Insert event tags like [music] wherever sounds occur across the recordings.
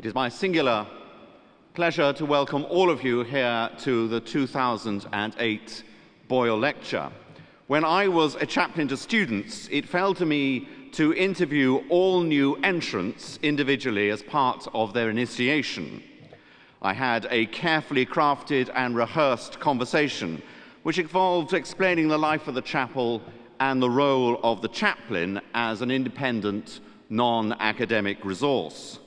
It is my singular pleasure to welcome all of you here to the 2008 Boyle Lecture. When I was a chaplain to students, it fell to me to interview all new entrants individually as part of their initiation. I had a carefully crafted and rehearsed conversation which involved explaining the life of the chapel and the role of the chaplain as an independent, non academic resource.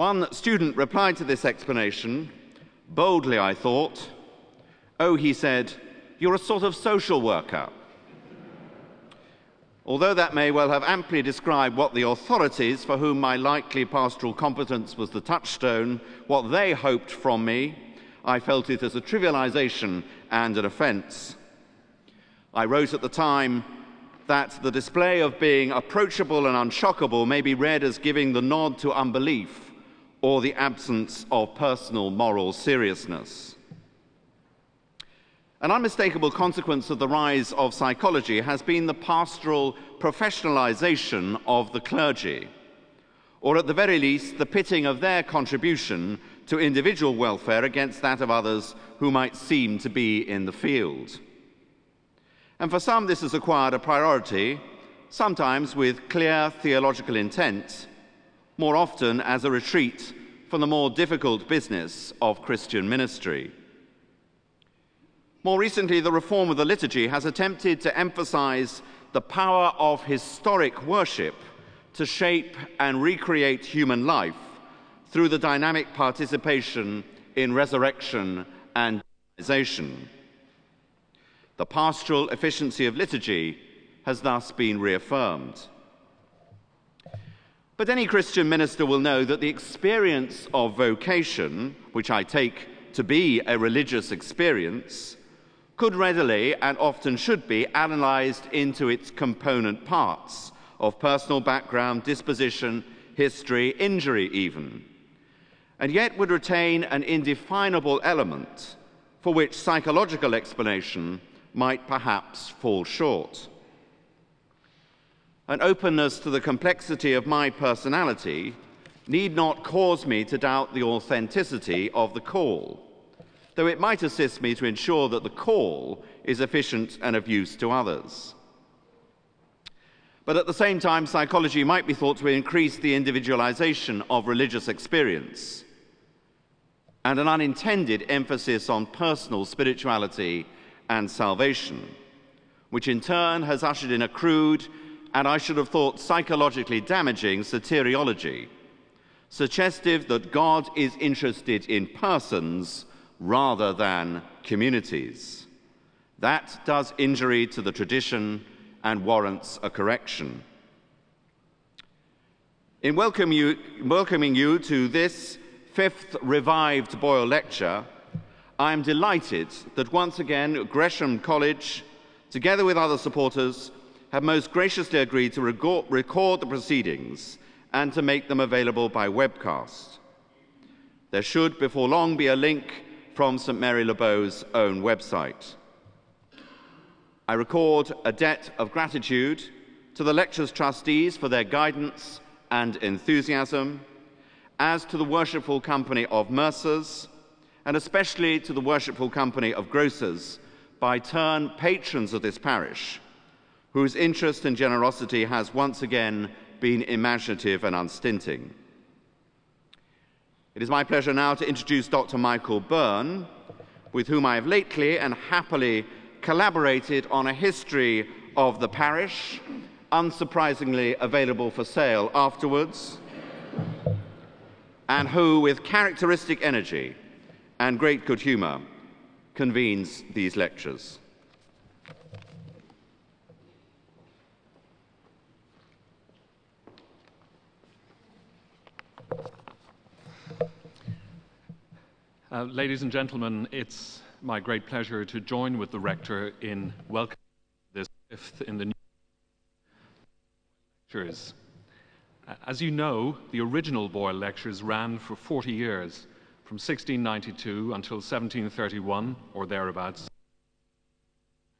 One student replied to this explanation, boldly, I thought. Oh, he said, you're a sort of social worker. Although that may well have amply described what the authorities, for whom my likely pastoral competence was the touchstone, what they hoped from me, I felt it as a trivialization and an offense. I wrote at the time that the display of being approachable and unshockable may be read as giving the nod to unbelief or the absence of personal moral seriousness. An unmistakable consequence of the rise of psychology has been the pastoral professionalization of the clergy, or at the very least, the pitting of their contribution to individual welfare against that of others who might seem to be in the field. And for some, this has acquired a priority, sometimes with clear theological intent, more often as a retreat from the more difficult business of Christian ministry. More recently, the reform of the liturgy has attempted to emphasize the power of historic worship to shape and recreate human life through the dynamic participation in resurrection and divinization. The pastoral efficiency of liturgy has thus been reaffirmed. But any Christian minister will know that the experience of vocation, which I take to be a religious experience, could readily and often should be analyzed into its component parts of personal background, disposition, history, injury, even, and yet would retain an indefinable element for which psychological explanation might perhaps fall short. An openness to the complexity of my personality need not cause me to doubt the authenticity of the call though it might assist me to ensure that the call is efficient and of use to others. But at the same time, psychology might be thought to increase the individualization of religious experience and an unintended emphasis on personal spirituality and salvation, which in turn has ushered in a crude and I should have thought psychologically damaging soteriology, suggestive that God is interested in persons rather than communities. That does injury to the tradition and warrants a correction. In welcome you, welcoming you to this fifth revived Boyle lecture, I am delighted that once again Gresham College, together with other supporters, have most graciously agreed to record the proceedings and to make them available by webcast. There should, before long, be a link from St Mary Le Bow website. I record a debt of gratitude to the lecture's trustees for their guidance and enthusiasm, as to the worshipful company of Mercers, and especially to the worshipful company of Grocers, by turn patrons of this parish, whose interest and generosity has once again been imaginative and unstinting. It is my pleasure now to introduce Dr. Michael Byrne, with whom I have lately and happily collaborated on a history of the parish, unsurprisingly available for sale afterwards, and who, with characteristic energy and great good humour, convenes these lectures. Uh, ladies and gentlemen, it's my great pleasure to join with the rector in welcoming this fifth in the new lectures. As you know, the original Boyle lectures ran for 40 years, from 1692 until 1731 or thereabouts,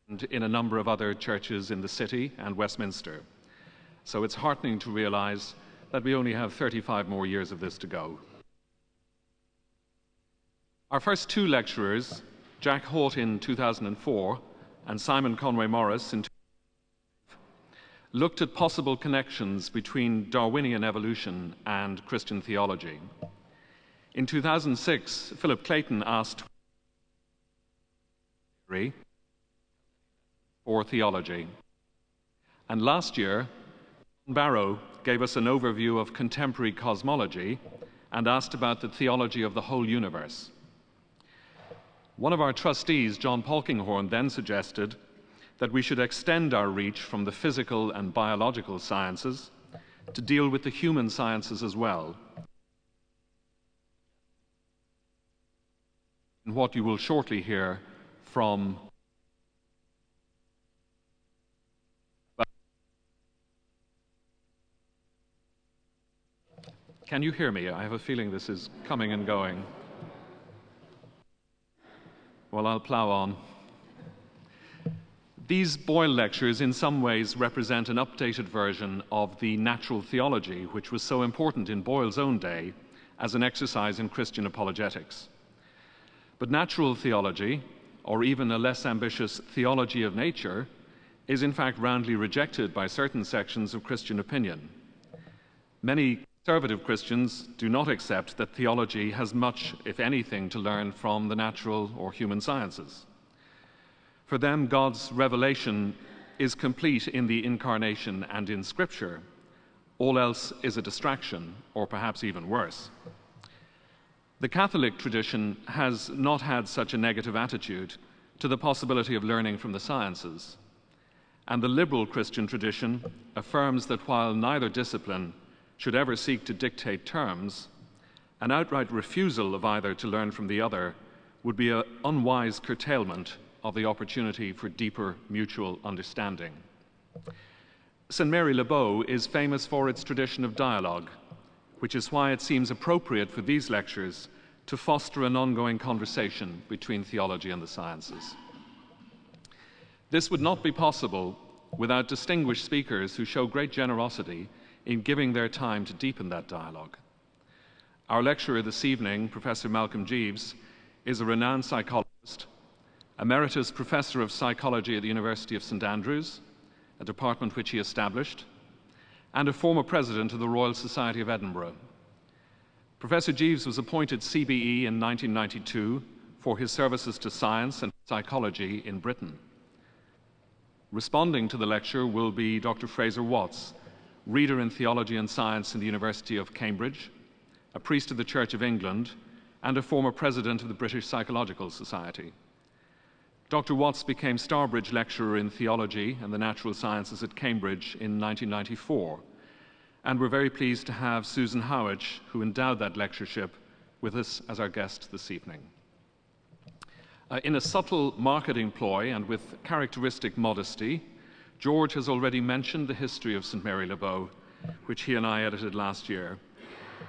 and in a number of other churches in the city and Westminster. So it's heartening to realize that we only have 35 more years of this to go. Our first two lecturers, Jack Haught in 2004 and Simon Conway Morris in 2005, looked at possible connections between Darwinian evolution and Christian theology. In 2006, Philip Clayton asked for theology. And last year, Barrow gave us an overview of contemporary cosmology and asked about the theology of the whole universe. One of our trustees, John Polkinghorne, then suggested that we should extend our reach from the physical and biological sciences to deal with the human sciences as well. And what you will shortly hear from Can you hear me? I have a feeling this is coming and going. Well, I'll plow on. These Boyle lectures, in some ways, represent an updated version of the natural theology, which was so important in Boyle's own day as an exercise in Christian apologetics. But natural theology, or even a less ambitious theology of nature, is in fact roundly rejected by certain sections of Christian opinion. Many conservative Christians do not accept that theology has much, if anything, to learn from the natural or human sciences. For them, God's revelation is complete in the incarnation and in Scripture. All else is a distraction, or perhaps even worse. The Catholic tradition has not had such a negative attitude to the possibility of learning from the sciences. And the liberal Christian tradition affirms that while neither discipline should ever seek to dictate terms, an outright refusal of either to learn from the other would be an unwise curtailment of the opportunity for deeper mutual understanding. St. Mary Le Bow is famous for its tradition of dialogue, which is why it seems appropriate for these lectures to foster an ongoing conversation between theology and the sciences. This would not be possible without distinguished speakers who show great generosity in giving their time to deepen that dialogue. Our lecturer this evening, Professor Malcolm Jeeves, is a renowned psychologist Emeritus Professor of Psychology at the University of St Andrews, a department which he established, and a former president of the Royal Society of Edinburgh. Professor Jeeves was appointed CBE in 1992 for his services to science and psychology in Britain. Responding to the lecture will be Dr. Fraser Watts, reader in theology and science in the University of Cambridge, a priest of the Church of England, and a former president of the British Psychological Society. Dr. Watts became Starbridge Lecturer in Theology and the Natural Sciences at Cambridge in 1994. And we're very pleased to have Susan Howatch, who endowed that lectureship, with us as our guest this evening. Uh, in a subtle marketing ploy and with characteristic modesty, George has already mentioned the history of St. Mary Le Bow, which he and I edited last year.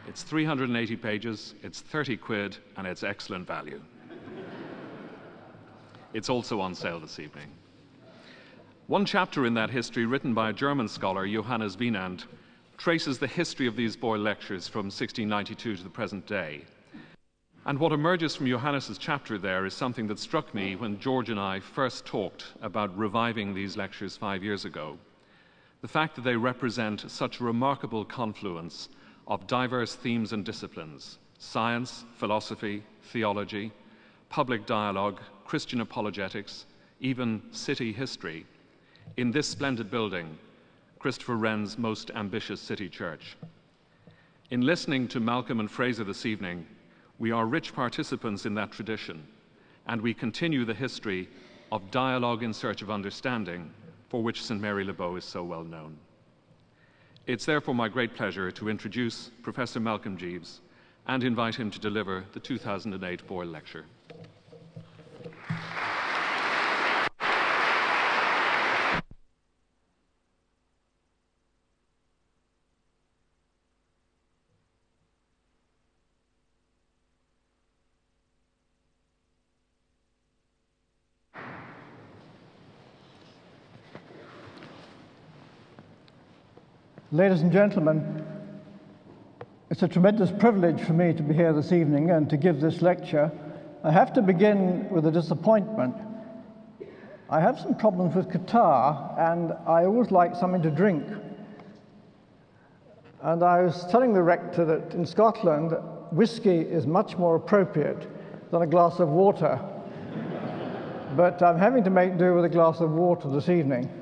It's 380 pages, it's 30 quid, and it's excellent value. It's also on sale this evening. One chapter in that history, written by a German scholar, Johannes Wienand, traces the history of these Boyle lectures from 1692 to the present day. And what emerges from Johannes's chapter there is something that struck me when George and I first talked about reviving these lectures five years ago. The fact that they represent such remarkable confluence of diverse themes and disciplines science, philosophy, theology, public dialogue, Christian apologetics, even city history, in this splendid building, Christopher Wren's most ambitious city church. In listening to Malcolm and Fraser this evening, we are rich participants in that tradition, and we continue the history of dialogue in search of understanding, for which St. Mary Le Bow is so well known. It's therefore my great pleasure to introduce Professor Malcolm Jeeves and invite him to deliver the 2008 Boyle Lecture. Ladies and gentlemen, It's a tremendous privilege for me to be here this evening and to give this lecture. I have to begin with a disappointment. I have some problems with catarrh, and I always like something to drink. And I was telling the rector that in Scotland, whiskey is much more appropriate than a glass of water. [laughs] but I'm having to make do with a glass of water this evening.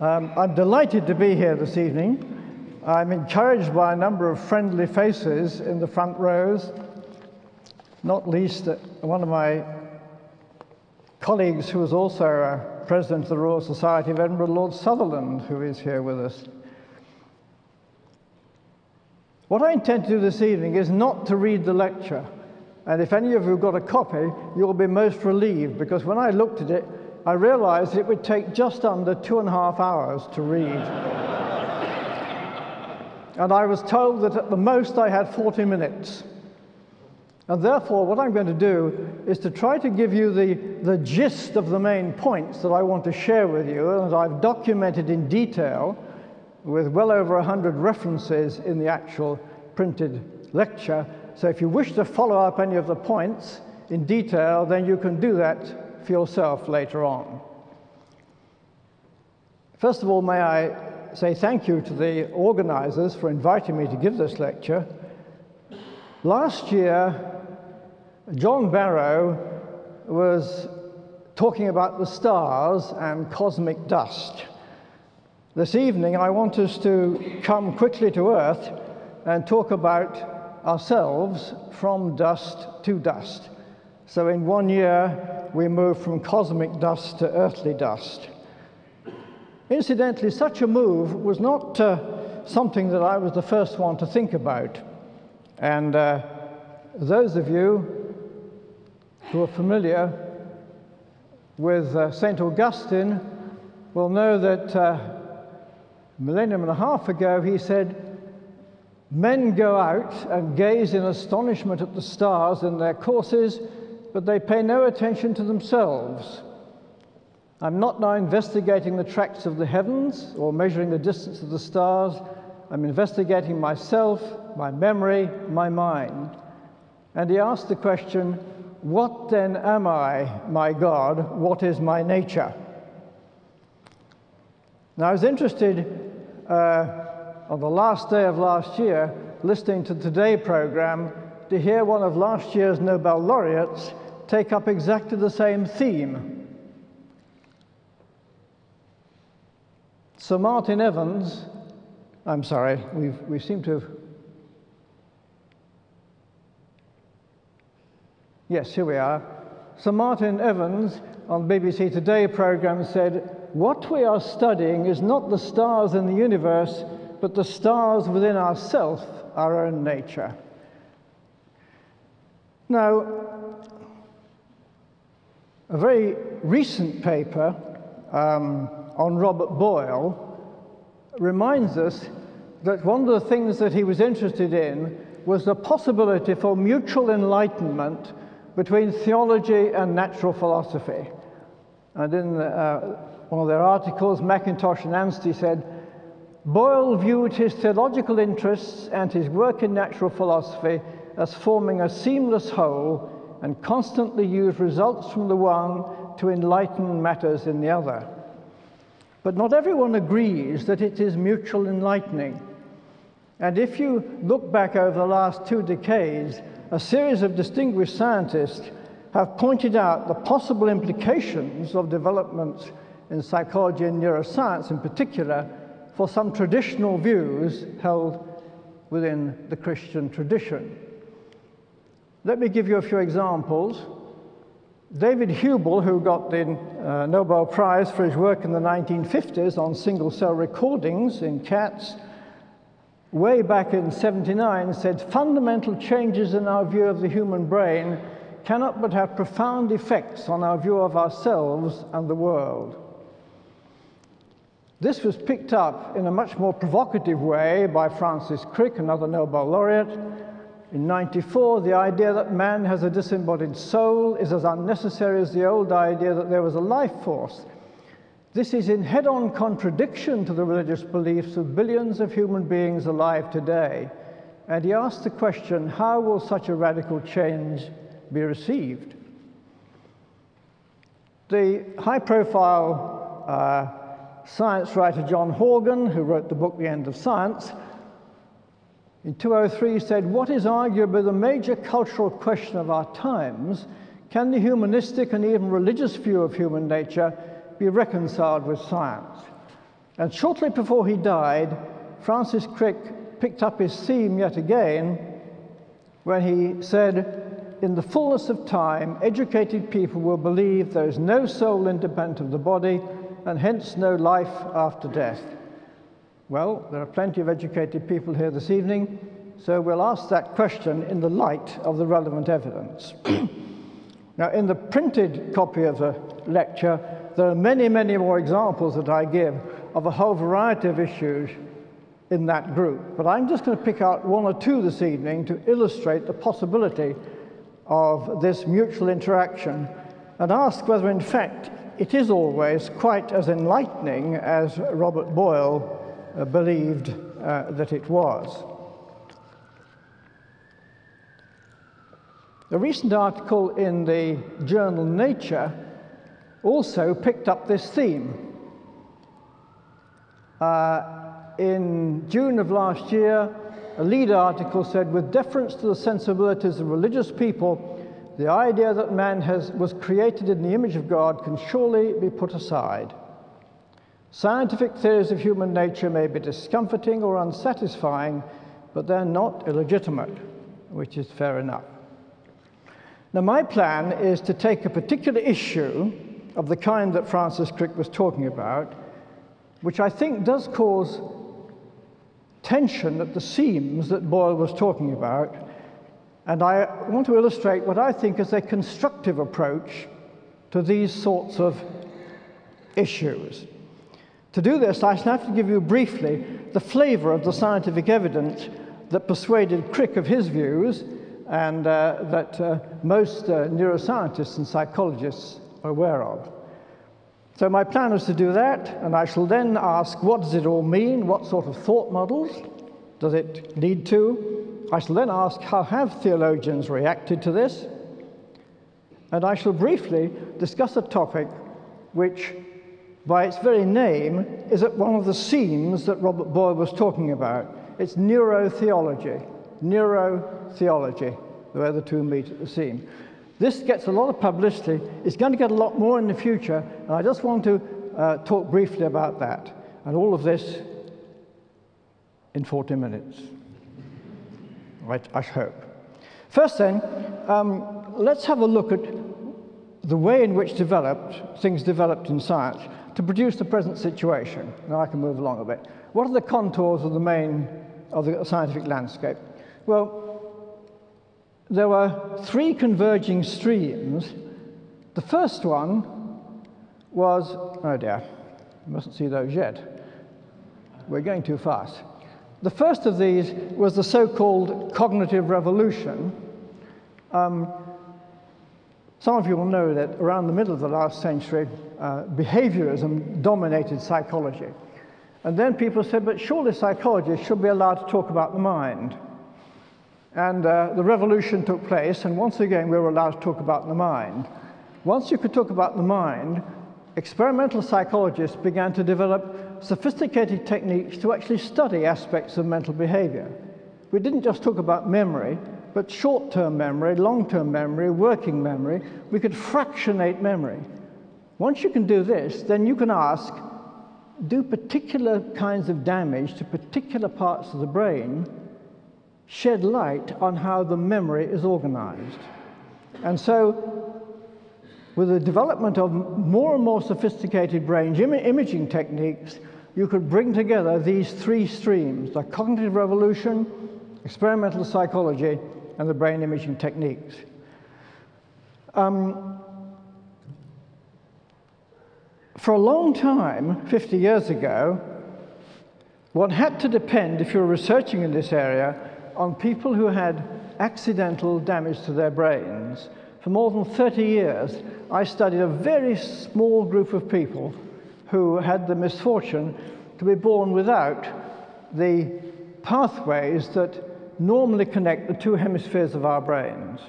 Um, I'm delighted to be here this evening. I'm encouraged by a number of friendly faces in the front rows, not least one of my colleagues who is also a president of the Royal Society of Edinburgh, Lord Sutherland, who is here with us. What I intend to do this evening is not to read the lecture. And if any of you got a copy, you'll be most relieved because when I looked at it, I realized it would take just under two and a half hours to read and I was told that at the most I had 40 minutes. And therefore, what I'm going to do is to try to give you the, the gist of the main points that I want to share with you, and I've documented in detail with well over 100 references in the actual printed lecture. So if you wish to follow up any of the points in detail, then you can do that for yourself later on. First of all, may I say thank you to the organizers for inviting me to give this lecture. Last year, John Barrow was talking about the stars and cosmic dust. This evening, I want us to come quickly to Earth and talk about ourselves from dust to dust. So, in one year, we move from cosmic dust to earthly dust. Incidentally, such a move was not uh, something that I was the first one to think about. And uh, those of you who are familiar with uh, St. Augustine will know that uh, a millennium and a half ago he said, Men go out and gaze in astonishment at the stars in their courses, but they pay no attention to themselves. I'm not now investigating the tracks of the heavens or measuring the distance of the stars. I'm investigating myself, my memory, my mind. And he asked the question, What then am I, my God? What is my nature? Now, I was interested uh, on the last day of last year, listening to the Today program, to hear one of last year's Nobel laureates take up exactly the same theme Sir Martin Evans, I'm sorry, we've, we seem to have. Yes, here we are. Sir Martin Evans on BBC Today program said, What we are studying is not the stars in the universe, but the stars within ourself, our own nature. Now, a very recent paper um, on Robert Boyle reminds us that one of the things that he was interested in was the possibility for mutual enlightenment between theology and natural philosophy. And in uh, one of their articles, MacIntosh and Anstey said, Boyle viewed his theological interests and his work in natural philosophy as forming a seamless whole and constantly use results from the one to enlighten matters in the other. But not everyone agrees that it is mutual enlightening. And if you look back over the last two decades, a series of distinguished scientists have pointed out the possible implications of developments in psychology and neuroscience in particular for some traditional views held within the Christian tradition. Let me give you a few examples. David Hubel, who got the uh, Nobel Prize for his work in the 1950s on single cell recordings in cats, way back in 79 said fundamental changes in our view of the human brain cannot but have profound effects on our view of ourselves and the world. This was picked up in a much more provocative way by Francis Crick, another Nobel laureate, in 94, the idea that man has a disembodied soul is as unnecessary as the old idea that there was a life force. This is in head on contradiction to the religious beliefs of billions of human beings alive today. and he asked the question how will such a radical change be received? The high profile uh, science writer John Horgan, who wrote the book The End of Science, in 2003 said, What is arguably the major cultural question of our times? Can the humanistic and even religious view of human nature be reconciled with science? And shortly before he died, Francis Crick picked up his theme yet again when he said, In the fullness of time, educated people will believe there is no soul independent of the body and hence no life after death. Well, there are plenty of educated people here this evening, so we'll ask that question in the light of the relevant evidence. [clears throat] now, in the printed copy of the lecture, there are many, many more examples that I give of a whole variety of issues in that group. But I'm just going to pick out one or two this evening to illustrate the possibility of this mutual interaction and ask whether, in fact, it is always quite as enlightening as Robert Boyle believed uh, that it was. A recent article in the journal Nature also picked up this theme. Uh, in June of last year, a lead article said, with deference to the sensibilities of religious people, the idea that man has, was created in the image of God can surely be put aside. Scientific theories of human nature may be discomforting or unsatisfying, but they're not illegitimate, which is fair enough. Now, my plan is to take a particular issue of the kind that Francis Crick was talking about, which I think does cause tension at the seams that Boyle was talking about, and I want to illustrate what I think is a constructive approach to these sorts of issues. To do this, I shall have to give you briefly the flavor of the scientific evidence that persuaded Crick of his views and uh, that uh, most uh, neuroscientists and psychologists are aware of. So my plan is to do that, and I shall then ask what does it all mean? What sort of thought models does it lead to? I shall then ask how have theologians reacted to this? And I shall briefly discuss a topic which by its very name, is at one of the seams that Robert Boyle was talking about. It's neurotheology. Neurotheology, where the two meet at the seam. This gets a lot of publicity. It's going to get a lot more in the future, and I just want to uh, talk briefly about that. And all of this in 40 minutes. Right, I hope. First, then, um, let's have a look at the way in which developed, things developed in science to produce the present situation. Now I can move along a bit. What are the contours of the main of the scientific landscape? Well, there were three converging streams. The first one was, oh dear, you mustn't see those yet. We're going too fast. The first of these was the so called cognitive revolution. Um, some of you will know that around the middle of the last century, uh, behaviorism dominated psychology. And then people said, but surely psychologists should be allowed to talk about the mind. And uh, the revolution took place, and once again, we were allowed to talk about the mind. Once you could talk about the mind, experimental psychologists began to develop sophisticated techniques to actually study aspects of mental behavior. We didn't just talk about memory, but short term memory, long term memory, working memory. We could fractionate memory. Once you can do this, then you can ask do particular kinds of damage to particular parts of the brain shed light on how the memory is organized? And so, with the development of more and more sophisticated brain Im imaging techniques, you could bring together these three streams the cognitive revolution, experimental psychology, and the brain imaging techniques. Um, for a long time, 50 years ago, one had to depend, if you were researching in this area, on people who had accidental damage to their brains. For more than 30 years, I studied a very small group of people who had the misfortune to be born without the pathways that normally connect the two hemispheres of our brains.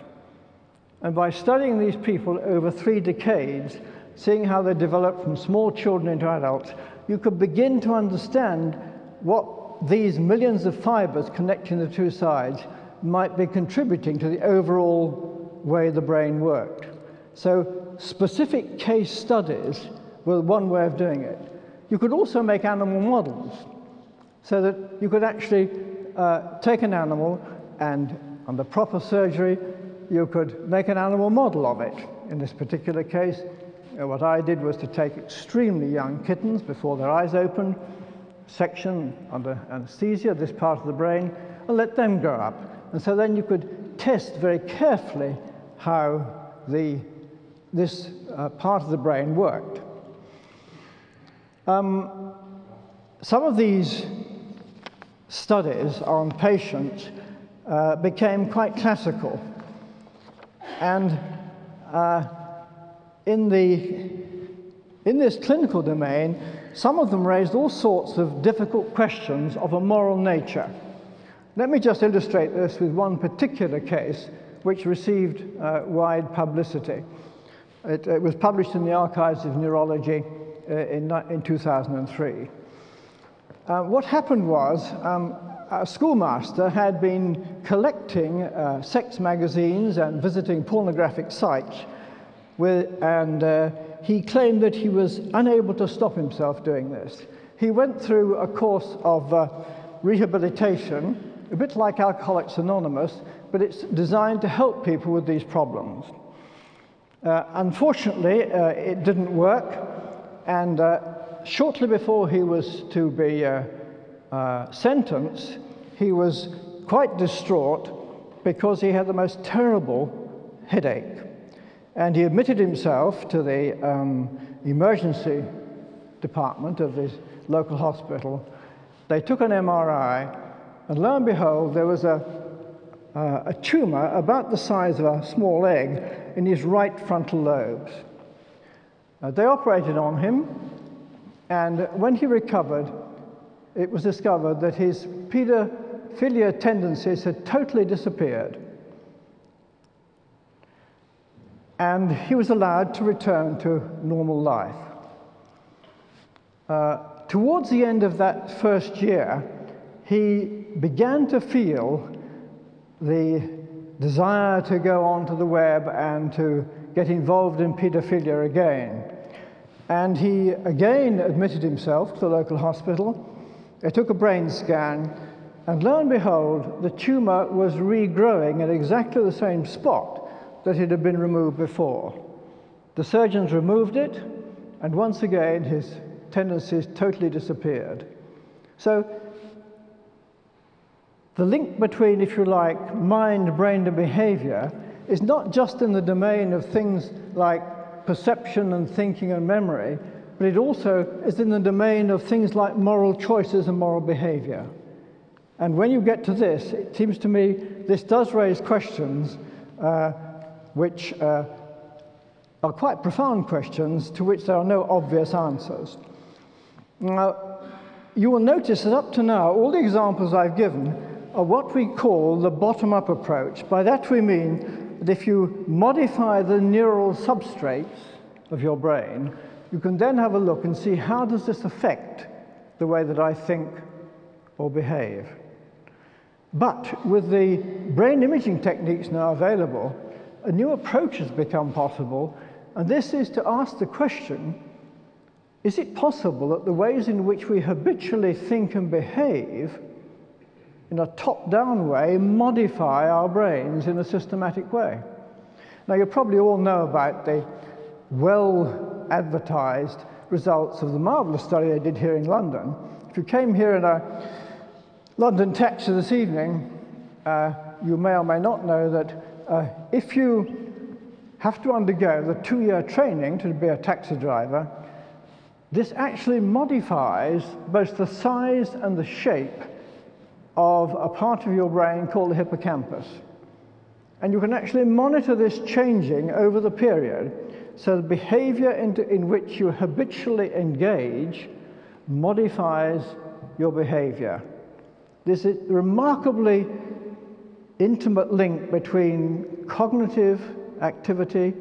And by studying these people over three decades, seeing how they develop from small children into adults, you could begin to understand what these millions of fibers connecting the two sides might be contributing to the overall way the brain worked. So specific case studies were one way of doing it. You could also make animal models so that you could actually uh, take an animal and under proper surgery you could make an animal model of it. In this particular case, uh, what I did was to take extremely young kittens before their eyes opened, section under anesthesia, this part of the brain, and let them grow up. And so then you could test very carefully how the, this uh, part of the brain worked. Um, some of these studies on patients uh, became quite classical. And uh, in, the, in this clinical domain, some of them raised all sorts of difficult questions of a moral nature. Let me just illustrate this with one particular case which received uh, wide publicity. It, it, was published in the Archives of Neurology uh, in, in 2003. Uh, what happened was um, a schoolmaster had been collecting uh, sex magazines and visiting pornographic sites, with, and uh, he claimed that he was unable to stop himself doing this. He went through a course of uh, rehabilitation, a bit like Alcoholics Anonymous, but it's designed to help people with these problems. Uh, unfortunately, it didn't work, and shortly before he was to be uh, sentence, he was quite distraught because he had the most terrible headache. And he admitted himself to the um, emergency department of this local hospital. They took an MRI, and lo and behold, there was a, uh, a tumor about the size of a small egg in his right frontal lobes. Uh, they operated on him, and when he recovered, it was discovered that his pedophilia tendencies had totally disappeared. And he was allowed to return to normal life. Uh, towards the end of that first year, he began to feel the desire to go onto the web and to get involved in pedophilia again. And he again admitted himself to the local hospital they took a brain scan, and lo and behold, the tumor was regrowing at exactly the same spot that it had been removed before. The surgeons removed it, and once again, his tendencies totally disappeared. So, the link between, if you like, mind, brain, and behavior is not just in the domain of things like perception and thinking and memory, but it also is in the domain of things like moral choices and moral behavior. And when you get to this, it seems to me this does raise questions uh, which uh, are quite profound questions to which there are no obvious answers. Now, you will notice that up to now, all the examples I've given are what we call the bottom up approach. By that we mean that if you modify the neural substrates of your brain, you can then have a look and see how does this affect the way that I think or behave. But with the brain imaging techniques now available, a new approach has become possible, and this is to ask the question, is it possible that the ways in which we habitually think and behave in a top-down way modify our brains in a systematic way? Now, you probably all know about the well advertised results of the marvelous study I did here in London. If you came here in a London taxi this evening, uh, you may or may not know that uh, if you have to undergo the two-year training to be a taxi driver, this actually modifies both the size and the shape of a part of your brain called the hippocampus. And you can actually monitor this changing over the period so the behavior into, in which you habitually engage modifies your behavior. This is remarkably intimate link between cognitive activity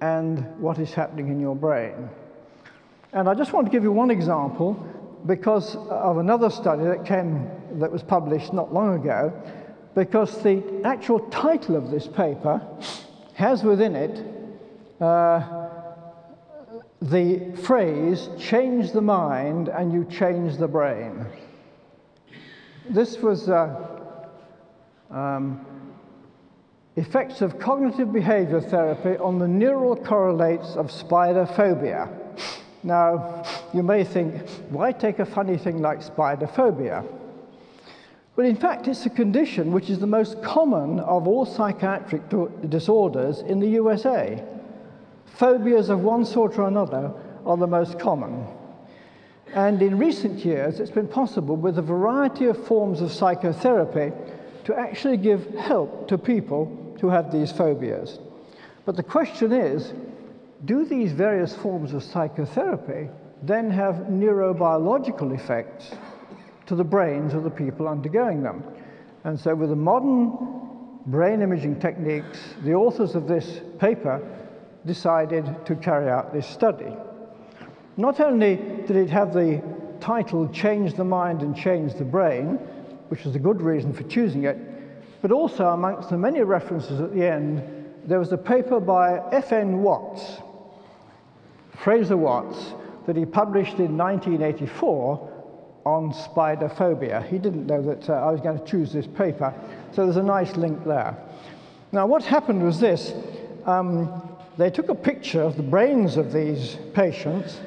and what is happening in your brain. And I just want to give you one example because of another study that came that was published not long ago because the actual title of this paper has within it uh, the phrase change the mind and you change the brain. This was uh, um, effects of cognitive behavior therapy on the neural correlates of spider phobia. Now, you may think, why take a funny thing like spider phobia? But in fact, it's a condition which is the most common of all psychiatric disorders in the USA. Phobias of one sort or another are the most common. And in recent years, it's been possible with a variety of forms of psychotherapy to actually give help to people who have these phobias. But the question is do these various forms of psychotherapy then have neurobiological effects to the brains of the people undergoing them. And so, with the modern brain imaging techniques, the authors of this paper decided to carry out this study. Not only did it have the title Change the Mind and Change the Brain, which was a good reason for choosing it, but also amongst the many references at the end, there was a paper by F.N. Watts, Fraser Watts, that he published in 1984 on spider phobia. He didn't know that uh, I was going to choose this paper, so there's a nice link there. Now, what happened was this um, they took a picture of the brains of these patients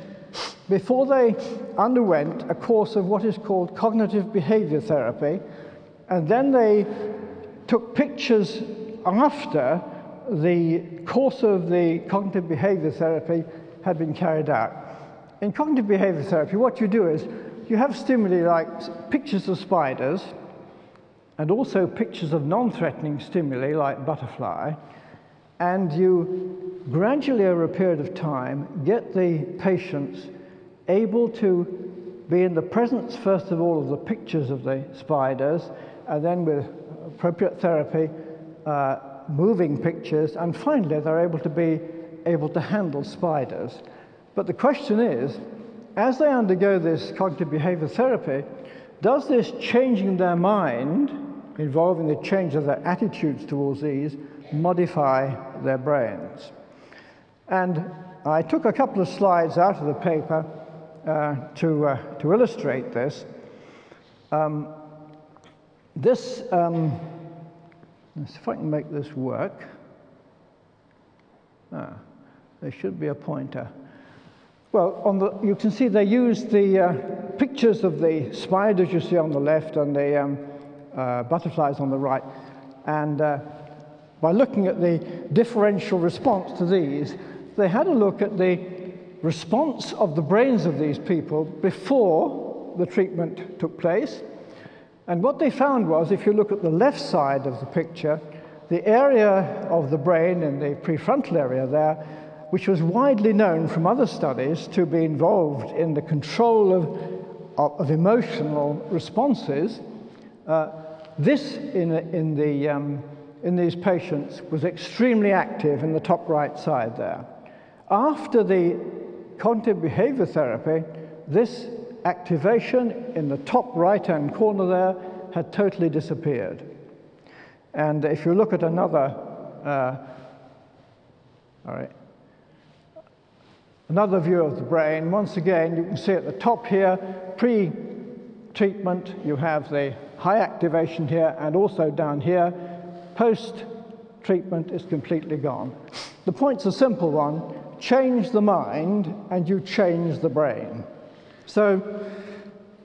before they underwent a course of what is called cognitive behavior therapy, and then they took pictures after the course of the cognitive behavior therapy had been carried out. In cognitive behavior therapy, what you do is you have stimuli like pictures of spiders and also pictures of non threatening stimuli like butterfly, and you gradually, over a period of time, get the patients able to be in the presence, first of all, of the pictures of the spiders, and then with appropriate therapy, uh, moving pictures, and finally, they're able to be able to handle spiders. But the question is, as they undergo this cognitive behavior therapy, does this changing their mind, involving the change of their attitudes towards these, modify their brains? And I took a couple of slides out of the paper uh, to, uh, to illustrate this. Um, this, um, let's see if I can make this work. Ah, there should be a pointer. Well, the, you can see they used the uh, pictures of the spiders you see on the left and the um, uh, butterflies on the right. And uh, by looking at the differential response to these, they had a look at the response of the brains of these people before the treatment took place. And what they found was if you look at the left side of the picture, the area of the brain in the prefrontal area there which was widely known from other studies to be involved in the control of, of, of emotional responses, uh, this in, in, the, um, in these patients was extremely active in the top right side there. After the cognitive behavior therapy, this activation in the top right hand corner there had totally disappeared. And if you look at another, uh, all right, Another view of the brain, once again, you can see at the top here, pre treatment, you have the high activation here, and also down here, post treatment is completely gone. The point's a simple one change the mind, and you change the brain. So,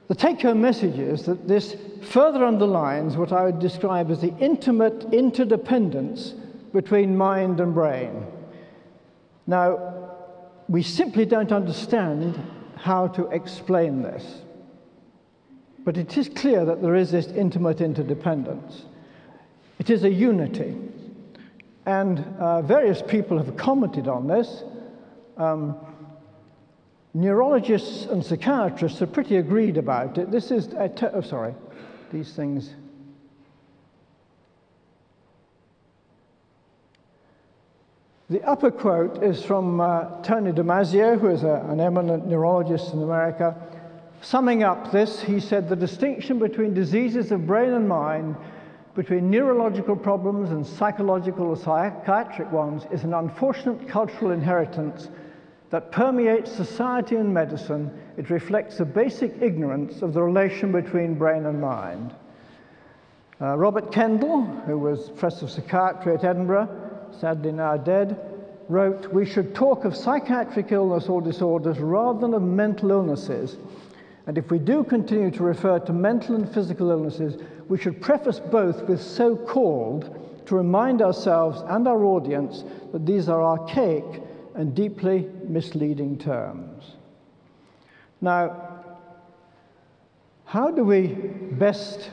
the take home message is that this further underlines what I would describe as the intimate interdependence between mind and brain. Now, we simply don't understand how to explain this. But it is clear that there is this intimate interdependence. It is a unity. And uh, various people have commented on this. Um, neurologists and psychiatrists are pretty agreed about it. This is, oh, sorry, these things. The upper quote is from uh, Tony Damasio, who is a, an eminent neurologist in America. Summing up this, he said the distinction between diseases of brain and mind, between neurological problems and psychological or psychiatric ones, is an unfortunate cultural inheritance that permeates society and medicine. It reflects a basic ignorance of the relation between brain and mind. Uh, Robert Kendell, who was professor of psychiatry at Edinburgh, sadly now dead, wrote, We should talk of psychiatric illness or disorders rather than of mental illnesses. And if we do continue to refer to mental and physical illnesses, we should preface both with so called to remind ourselves and our audience that these are archaic and deeply misleading terms. Now, how do we best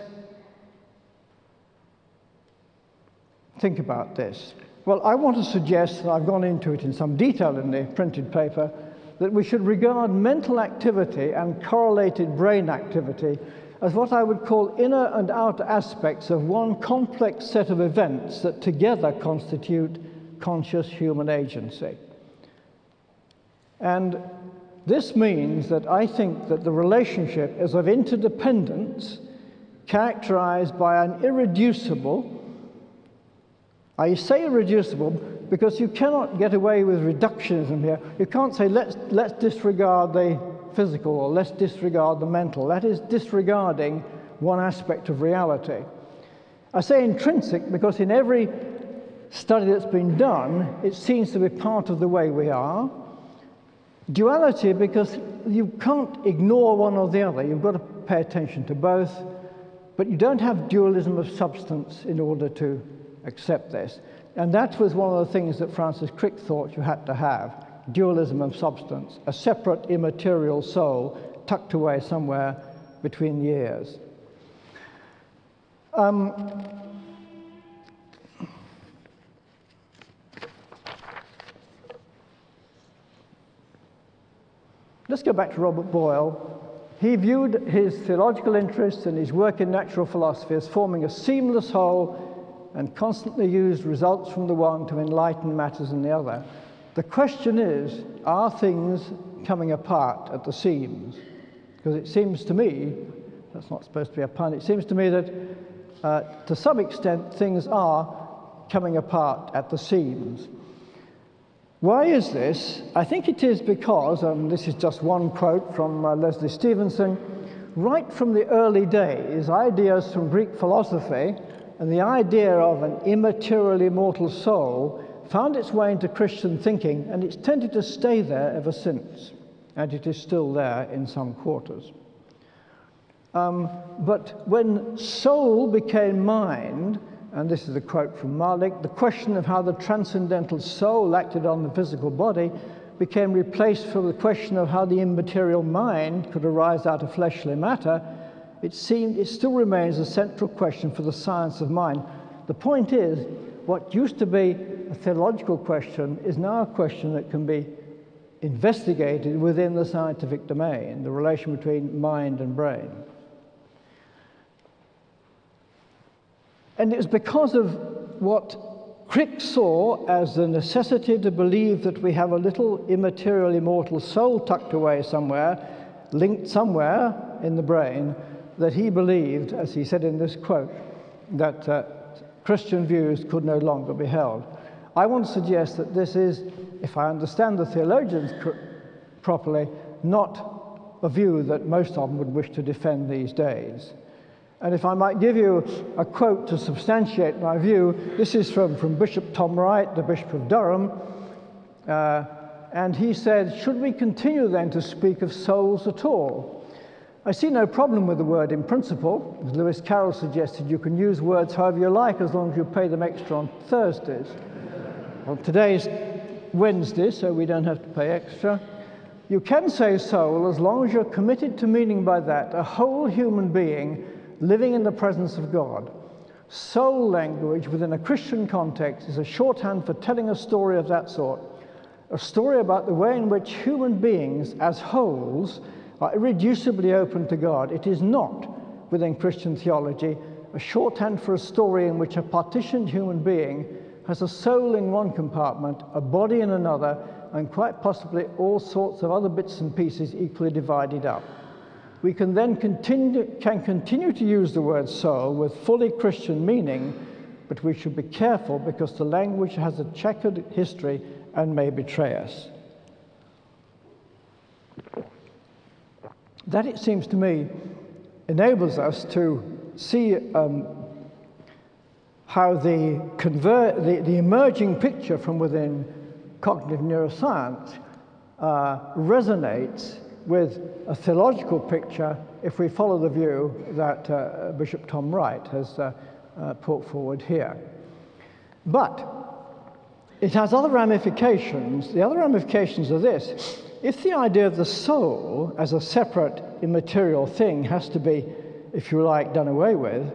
think about this? Well, I want to suggest, and I've gone into it in some detail in the printed paper, that we should regard mental activity and correlated brain activity as what I would call inner and outer aspects of one complex set of events that together constitute conscious human agency. And this means that I think that the relationship is of interdependence characterized by an irreducible I say irreducible because you cannot get away with reductionism here. You can't say, let's, let's disregard the physical or let's disregard the mental. That is disregarding one aspect of reality. I say intrinsic because in every study that's been done, it seems to be part of the way we are. Duality because you can't ignore one or the other. You've got to pay attention to both, but you don't have dualism of substance in order to accept this. And that was one of the things that Francis Crick thought you had to have dualism of substance, a separate immaterial soul tucked away somewhere between years. Um, let's go back to Robert Boyle. He viewed his theological interests and his work in natural philosophy as forming a seamless whole and constantly used results from the one to enlighten matters in the other. The question is are things coming apart at the seams? Because it seems to me, that's not supposed to be a pun, it seems to me that uh, to some extent things are coming apart at the seams. Why is this? I think it is because, and this is just one quote from uh, Leslie Stevenson, right from the early days, ideas from Greek philosophy and the idea of an immaterial immortal soul found its way into Christian thinking, and it's tended to stay there ever since. And it is still there in some quarters. Um, but when soul became mind, and this is a quote from Malik, the question of how the transcendental soul acted on the physical body became replaced for the question of how the immaterial mind could arise out of fleshly matter it, seemed, it still remains a central question for the science of mind. The point is, what used to be a theological question is now a question that can be investigated within the scientific domain, the relation between mind and brain. And it was because of what Crick saw as the necessity to believe that we have a little immaterial, immortal soul tucked away somewhere, linked somewhere in the brain, that he believed, as he said in this quote, that uh, Christian views could no longer be held. I want to suggest that this is, if I understand the theologians properly, not a view that most of them would wish to defend these days. And if I might give you a quote to substantiate my view, this is from, from Bishop Tom Wright, the Bishop of Durham. Uh, and he said, Should we continue then to speak of souls at all? I see no problem with the word in principle. As Lewis Carroll suggested, you can use words however you like as long as you pay them extra on Thursdays. Well, today is Wednesday, so we don't have to pay extra. You can say soul as long as you're committed to meaning by that a whole human being living in the presence of God. Soul language within a Christian context is a shorthand for telling a story of that sort. A story about the way in which human beings, as wholes, are irreducibly open to God. It is not, within Christian theology, a shorthand for a story in which a partitioned human being has a soul in one compartment, a body in another, and quite possibly all sorts of other bits and pieces equally divided up. We can then continue, can continue to use the word soul with fully Christian meaning, but we should be careful because the language has a checkered history and may betray us. That, it seems to me, enables us to see um, how the, convert, the, the, emerging picture from within cognitive neuroscience uh, resonates with a theological picture if we follow the view that uh, Bishop Tom Wright has uh, uh put forward here. But it has other ramifications. The other ramifications are this if the idea of the soul as a separate immaterial thing has to be, if you like, done away with,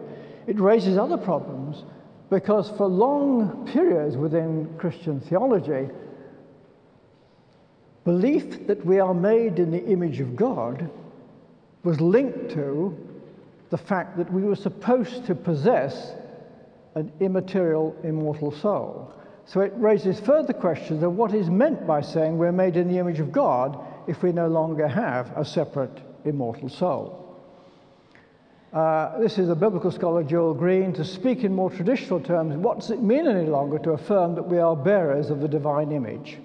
it raises other problems because for long periods within Christian theology, belief that we are made in the image of God was linked to the fact that we were supposed to possess an immaterial, immortal soul. So it raises further questions of what is meant by saying we're made in the image of God if we no longer have a separate immortal soul. Uh, this is a biblical scholar, Joel Green, to speak in more traditional terms. What does it mean any longer to affirm that we are bearers of the divine image?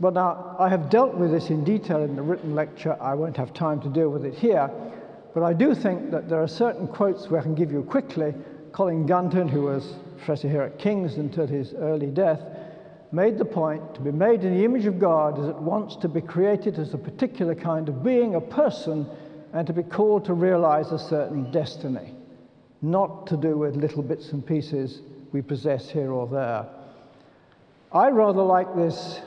Well, now, I have dealt with this in detail in the written lecture. I won't have time to deal with it here. But I do think that there are certain quotes where I can give you quickly. Colin Gunton, who was professor here at King's until his early death, made the point to be made in the image of God is at once to be created as a particular kind of being, a person, and to be called to realize a certain destiny, not to do with little bits and pieces we possess here or there. I rather like this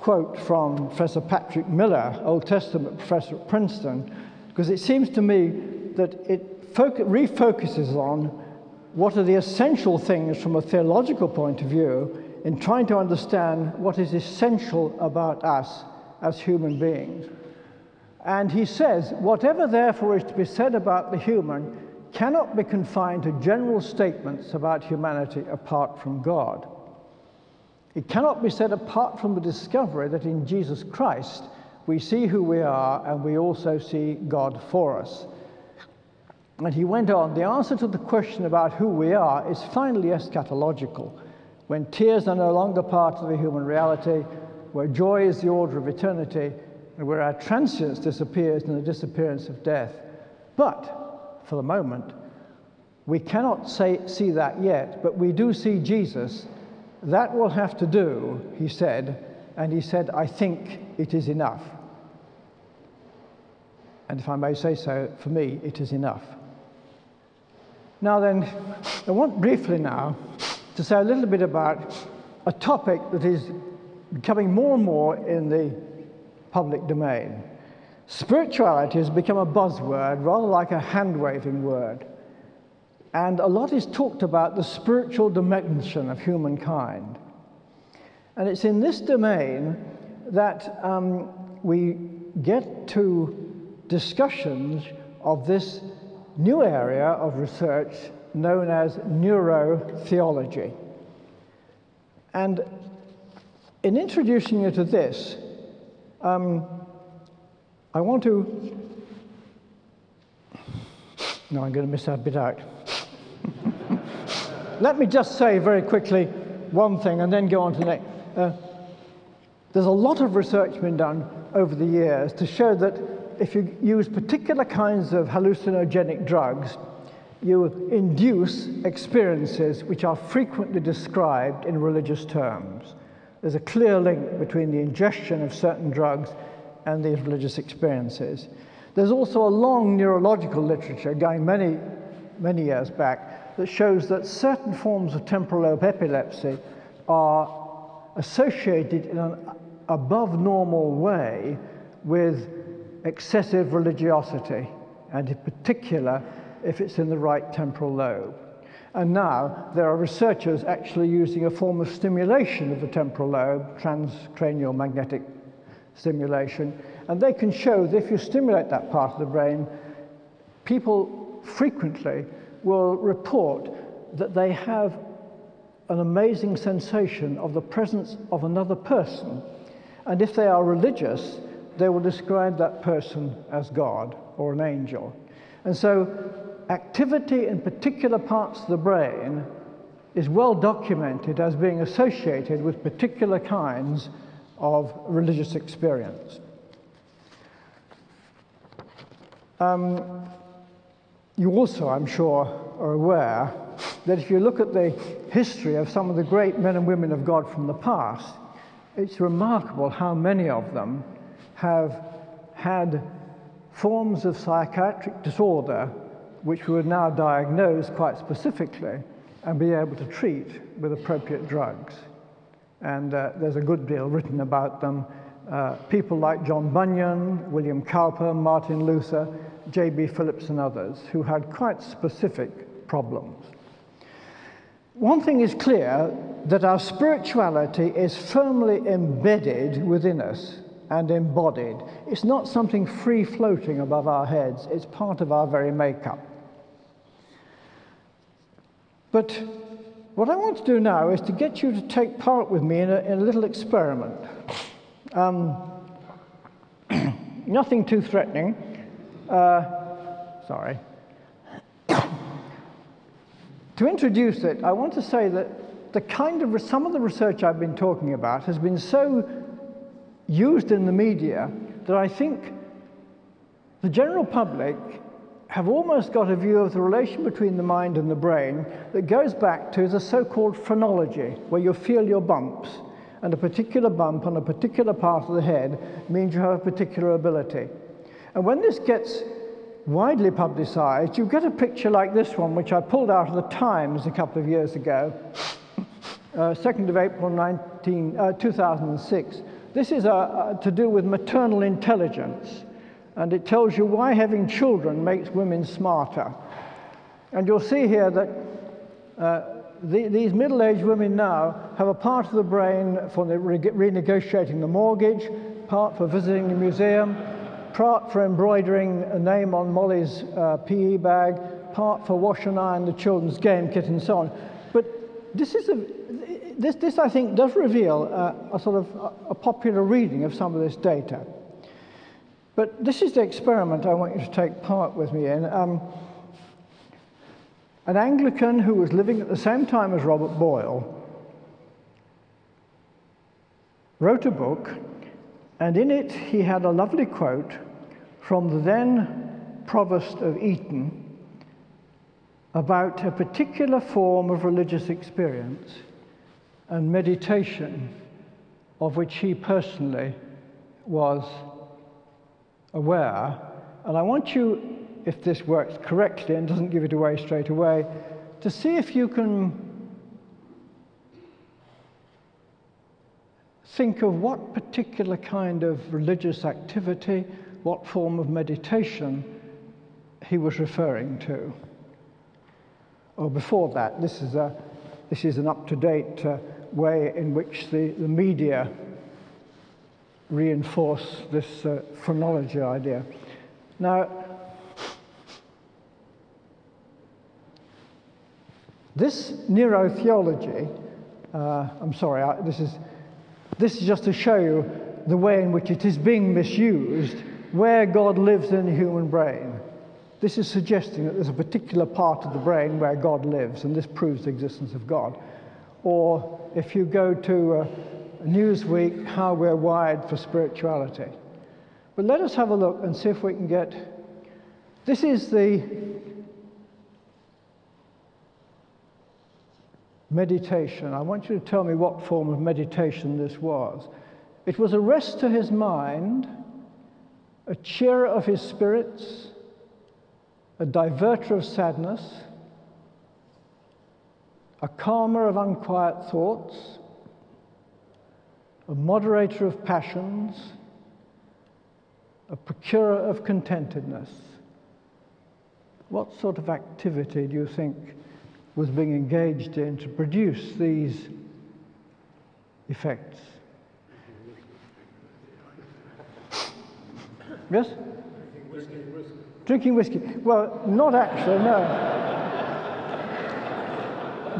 quote from Professor Patrick Miller, Old Testament professor at Princeton, because it seems to me that it refocuses on what are the essential things from a theological point of view in trying to understand what is essential about us as human beings. And he says, whatever therefore is to be said about the human cannot be confined to general statements about humanity apart from God. It cannot be said apart from the discovery that in Jesus Christ we see who we are and we also see God for us. And he went on, the answer to the question about who we are is finally eschatological. When tears are no longer part of the human reality, where joy is the order of eternity, and where our transience disappears in the disappearance of death. But, for the moment, we cannot say, see that yet, but we do see Jesus. That will have to do, he said, and he said, I think it is enough. And if I may say so, for me, it is enough. Now, then, I want briefly now to say a little bit about a topic that is becoming more and more in the public domain. Spirituality has become a buzzword, rather like a hand waving word. And a lot is talked about the spiritual dimension of humankind. And it's in this domain that um, we get to discussions of this new area of research known as neurotheology. And in introducing you to this, um, I want to. No, I'm going to miss that bit out. [laughs] Let me just say very quickly one thing and then go on to the next. Uh, there's a lot of research been done over the years to show that if you use particular kinds of hallucinogenic drugs, you induce experiences which are frequently described in religious terms. There's a clear link between the ingestion of certain drugs and these religious experiences. There's also a long neurological literature going many, many years back that shows that certain forms of temporal lobe epilepsy are associated in an above normal way with excessive religiosity, and in particular, if it's in the right temporal lobe. And now there are researchers actually using a form of stimulation of the temporal lobe, transcranial magnetic stimulation, and they can show that if you stimulate that part of the brain, people frequently will report that they have an amazing sensation of the presence of another person. And if they are religious, they will describe that person as God or an angel. And so, activity in particular parts of the brain is well documented as being associated with particular kinds of religious experience. Um, you also, I'm sure, are aware that if you look at the history of some of the great men and women of God from the past, it's remarkable how many of them have had forms of psychiatric disorder which we would now diagnose quite specifically and be able to treat with appropriate drugs. And uh, there's a good deal written about them. Uh, people like John Bunyan, William Cowper, Martin Luther, J.B. Phillips, and others who had quite specific problems. One thing is clear that our spirituality is firmly embedded within us and embodied. It's not something free floating above our heads, it's part of our very makeup. But what I want to do now is to get you to take part with me in a, in a little experiment. Um, [clears throat] nothing too threatening. Uh, sorry. [coughs] to introduce it, I want to say that the kind of some of the research I've been talking about has been so used in the media that I think the general public have almost got a view of the relation between the mind and the brain that goes back to the so called phrenology, where you feel your bumps, and a particular bump on a particular part of the head means you have a particular ability. And when this gets widely publicized, you get a picture like this one, which I pulled out of the Times a couple of years ago, uh, 2nd of April 19, uh, 2006. This is uh, uh, to do with maternal intelligence and it tells you why having children makes women smarter. And you'll see here that uh, the, these middle aged women now have a part of the brain for the re renegotiating the mortgage, part for visiting the museum, part for embroidering a name on Molly's uh, PE bag, part for wash and iron the children's game kit, and so on. But this is a, this, this I think does reveal uh, a sort of a, a popular reading of some of this data. But this is the experiment I want you to take part with me in. Um, an Anglican who was living at the same time as Robert Boyle wrote a book, and in it he had a lovely quote from the then Provost of Eton about a particular form of religious experience and meditation of which he personally was aware. And I want you, if this works correctly and doesn't give it away straight away, to see if you can think of what particular kind of religious activity, what form of meditation he was referring to. Or before that, this is, a, this is an up to date uh, way in which the, the media reinforce this uh, phrenology idea. Now, this neurotheology, uh, I'm sorry, I, this, is, this is just to show you the way in which it is being misused, where God lives in the human brain. This is suggesting that there's a particular part of the brain where God lives, and this proves the existence of God. Or if you go to uh, Newsweek, How We're Wired for Spirituality. But let us have a look and see if we can get. This is the meditation. I want you to tell me what form of meditation this was. It was a rest to his mind, a cheerer of his spirits, a diverter of sadness, a calmer of unquiet thoughts, a moderator of passions, a procurer of contentedness. What sort of activity do you think was being engaged in to produce these effects? Yes? Drinking whiskey. Drinking whiskey. Well, not actually, no.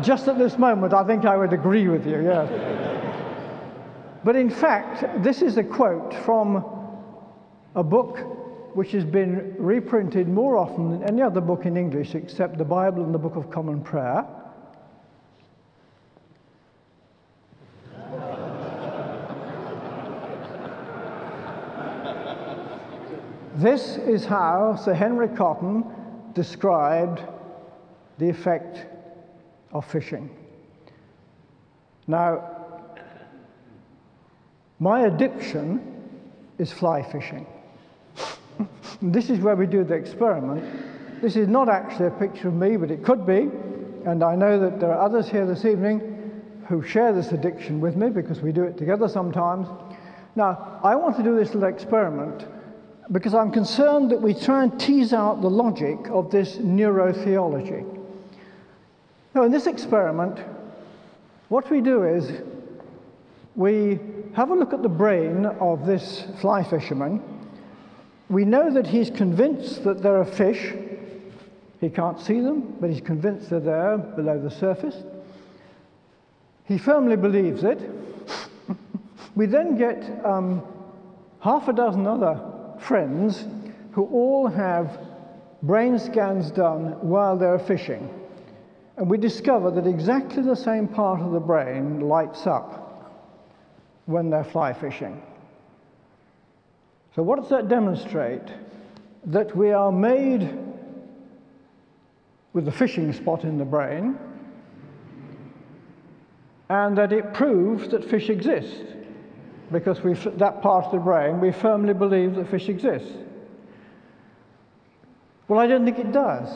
Just at this moment, I think I would agree with you, yes. but in fact, this is a quote from a book which has been reprinted more often than any other book in English except the Bible and the Book of Common Prayer. This is how Sir Henry Wotton described the effect of fishing. Now, my addiction is fly fishing. [laughs] this is where we do the experiment. This is not actually a picture of me, but it could be. And I know that there are others here this evening who share this addiction with me because we do it together sometimes. Now, I want to do this little experiment because I'm concerned that we try and tease out the logic of this neurotheology. Now, in this experiment, what we do is we have a look at the brain of this fly fisherman. We know that he's convinced that there are fish. He can't see them, but he's convinced they're there below the surface. He firmly believes it. [laughs] we then get um, half a dozen other friends who all have brain scans done while they're fishing. And we discover that exactly the same part of the brain lights up when they're fly fishing. So, what does that demonstrate? That we are made with the fishing spot in the brain, and that it proves that fish exist because we, that part of the brain, we firmly believe that fish exists. Well, I don't think it does.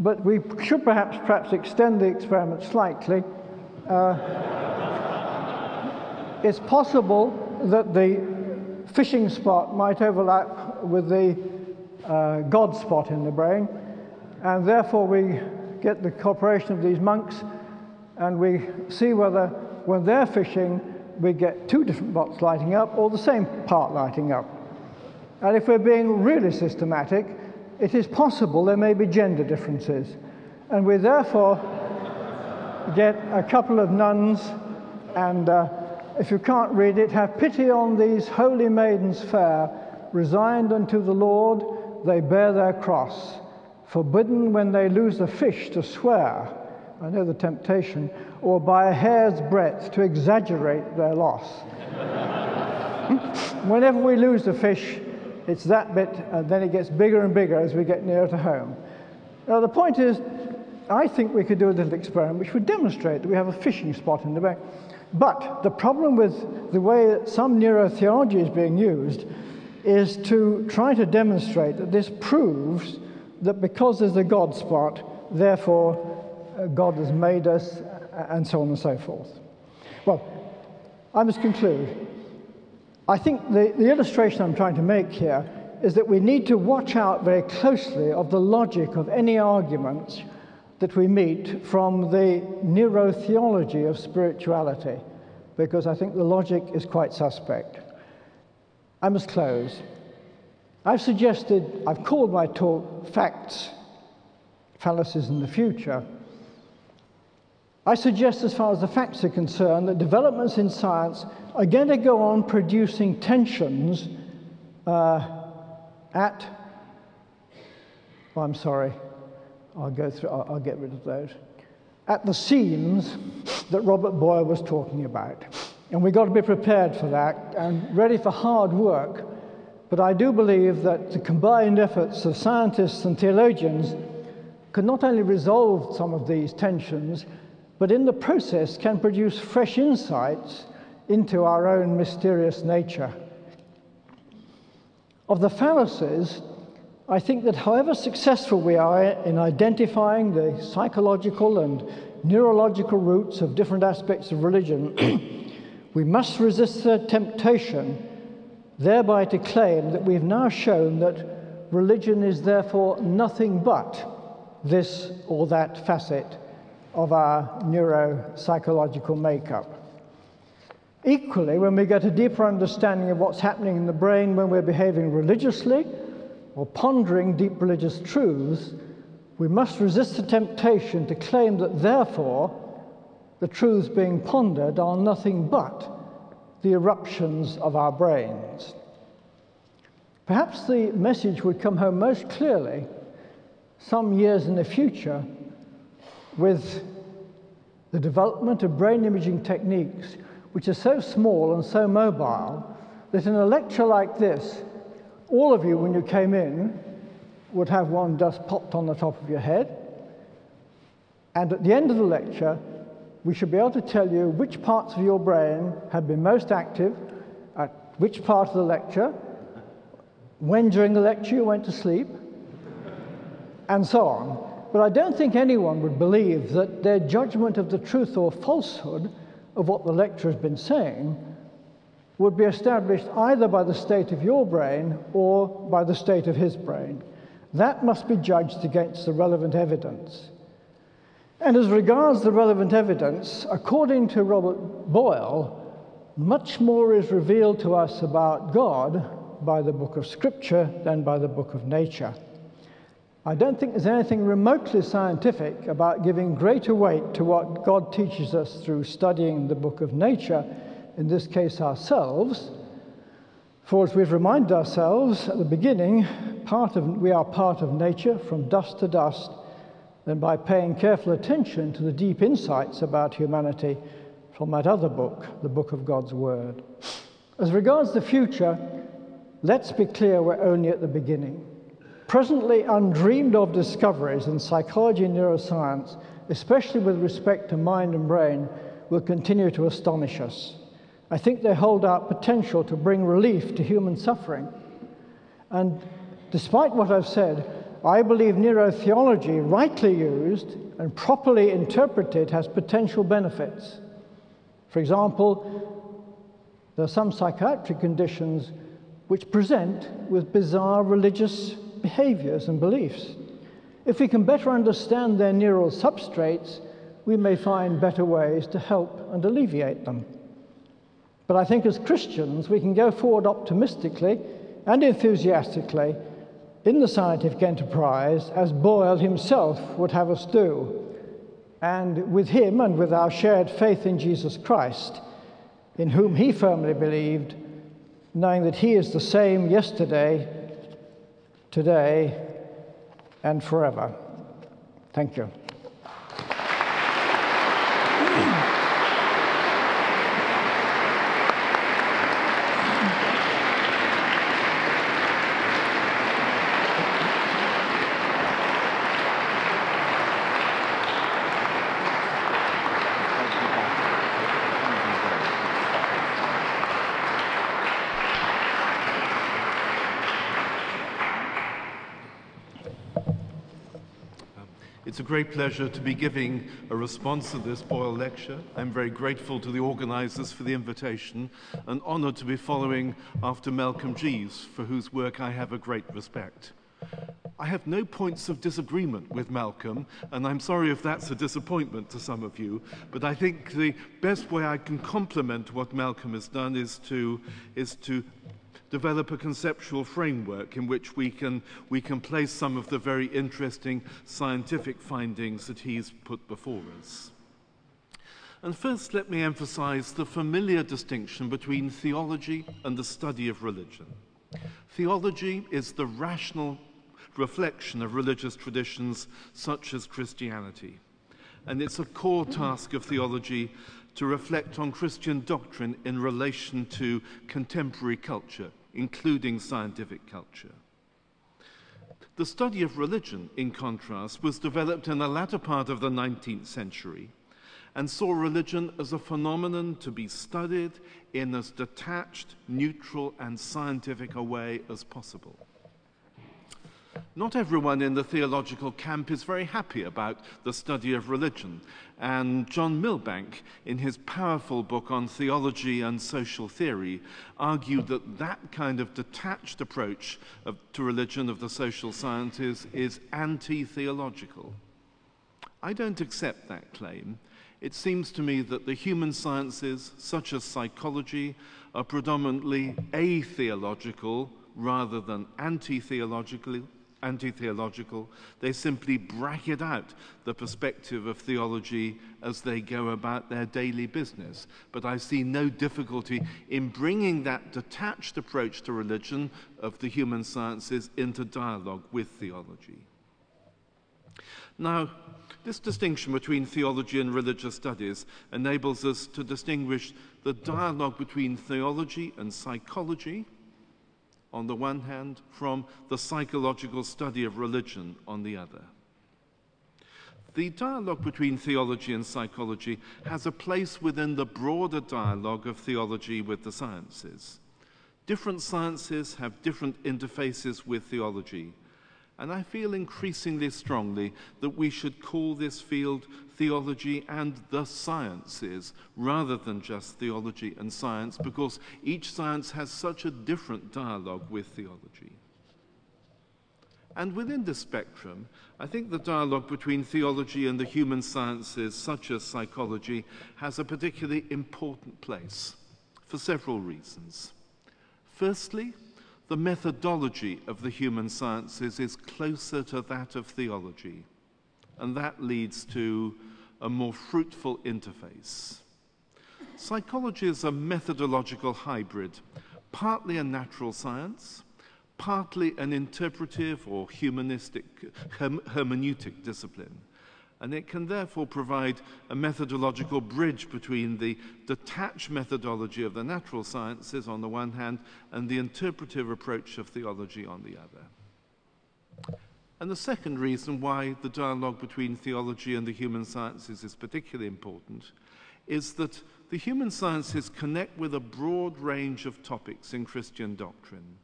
But we should perhaps, perhaps extend the experiment slightly. Uh, it's possible that the fishing spot might overlap with the uh, God spot in the brain, and therefore we get the cooperation of these monks and we see whether when they're fishing, we get two different spots lighting up or the same part lighting up. And if we're being really systematic, it is possible there may be gender differences. And we therefore get a couple of nuns, and uh, if you can't read it, have pity on these holy maidens fair, resigned unto the Lord, they bear their cross, forbidden when they lose a fish to swear. I know the temptation, or by a hair's breadth to exaggerate their loss. [laughs] Whenever we lose a fish, it's that bit, and then it gets bigger and bigger as we get nearer to home. Now, the point is, I think we could do a little experiment which would demonstrate that we have a fishing spot in the back. But the problem with the way that some neurotheology is being used is to try to demonstrate that this proves that because there's a God spot, therefore uh, God has made us and so on and so forth. Well, I must conclude. I think the, the illustration I'm trying to make here is that we need to watch out very closely of the logic of any arguments that we meet from the neurotheology of spirituality, because I think the logic is quite suspect. I must close. I've suggested, I've called my talk Facts, Fallacies in the Future. I suggest, as far as the facts are concerned, that developments in science are going to go on producing tensions uh, at. Oh, I'm sorry, I'll go through, I'll, I'll get rid of those. At the seams that Robert Boyle was talking about. And we've got to be prepared for that and ready for hard work. But I do believe that the combined efforts of scientists and theologians could not only resolve some of these tensions, but in the process can produce fresh insights into our own mysterious nature. Of the fallacies, I think that however successful we are in identifying the psychological and neurological roots of different aspects of religion, [clears throat] we must resist the temptation thereby to claim that we've now shown that religion is therefore nothing but this or that facet of our neuropsychological makeup. Equally, when we get a deeper understanding of what's happening in the brain when we're behaving religiously or pondering deep religious truths, we must resist the temptation to claim that therefore the truths being pondered are nothing but the eruptions of our brains. Perhaps the message would come home most clearly some years in the future with the development of brain imaging techniques which are so small and so mobile that in a lecture like this, all of you, when you came in, would have one dust popped on the top of your head. And at the end of the lecture, we should be able to tell you which parts of your brain have been most active at which part of the lecture, when during the lecture you went to sleep, and so on. But I don't think anyone would believe that their judgment of the truth or falsehood of what the lecturer has been saying would be established either by the state of your brain or by the state of his brain. That must be judged against the relevant evidence. And as regards the relevant evidence, according to Robert Boyle, much more is revealed to us about God by the book of Scripture than by the book of nature. I don't think there's anything remotely scientific about giving greater weight to what God teaches us through studying the book of nature, in this case ourselves. For as we've reminded ourselves at the beginning, part of, we are part of nature from dust to dust, than by paying careful attention to the deep insights about humanity from that other book, the book of God's Word. As regards the future, let's be clear we're only at the beginning. Presently undreamed of discoveries in psychology and neuroscience, especially with respect to mind and brain, will continue to astonish us. I think they hold out potential to bring relief to human suffering. And despite what I've said, I believe neurotheology, rightly used and properly interpreted, has potential benefits. For example, there are some psychiatric conditions which present with bizarre religious behaviors and beliefs. If we can better understand their neural substrates, we may find better ways to help and alleviate them. But I think as Christians, we can go forward optimistically and enthusiastically in the scientific enterprise as Boyle himself would have us do. And with him and with our shared faith in Jesus Christ, in whom he firmly believed, knowing that he is the same yesterday, today, and forever. Thank you. It's a great pleasure to be giving a response to this Boyle lecture. I'm very grateful to the organizers for the invitation and honored to be following after Malcolm Jeeves, for whose work I have a great respect. I have no points of disagreement with Malcolm, and I'm sorry if that's a disappointment to some of you, but I think the best way I can complement what Malcolm has done is to, is to develop a conceptual framework in which we can, we can place some of the very interesting scientific findings that he's put before us. And first, let me emphasize the familiar distinction between theology and the study of religion. Theology is the rational reflection of religious traditions such as Christianity. And it's a core task of theology to reflect on Christian doctrine in relation to contemporary culture, including scientific culture. The study of religion, in contrast, was developed in the latter part of the 19th century and saw religion as a phenomenon to be studied in as detached, neutral, and scientific a way as possible. Not everyone in the theological camp is very happy about the study of religion, and John Milbank, in his powerful book on theology and social theory, argued that that kind of detached approach of, to religion of the social sciences is anti theological. I don't accept that claim. It seems to me that the human sciences, such as psychology, are predominantly atheological rather than anti theological anti theological. They simply bracket out the perspective of theology as they go about their daily business. But I see no difficulty in bringing that detached approach to religion of the human sciences into dialogue with theology. Now, this distinction between theology and religious studies enables us to distinguish the dialogue between theology and psychology on the one hand from the psychological study of religion on the other. The dialogue between theology and psychology has a place within the broader dialogue of theology with the sciences. Different sciences have different interfaces with theology, and I feel increasingly strongly that we should call this field theology and the sciences rather than just theology and science because each science has such a different dialogue with theology. And within the spectrum, I think the dialogue between theology and the human sciences, such as psychology, has a particularly important place for several reasons. Firstly, the methodology of the human sciences is closer to that of theology, and that leads to a more fruitful interface. Psychology is a methodological hybrid, partly a natural science, partly an interpretive or humanistic hermeneutic discipline and it can therefore provide a methodological bridge between the detached methodology of the natural sciences on the one hand and the interpretive approach of theology on the other. And the second reason why the dialogue between theology and the human sciences is particularly important is that the human sciences connect with a broad range of topics in Christian doctrine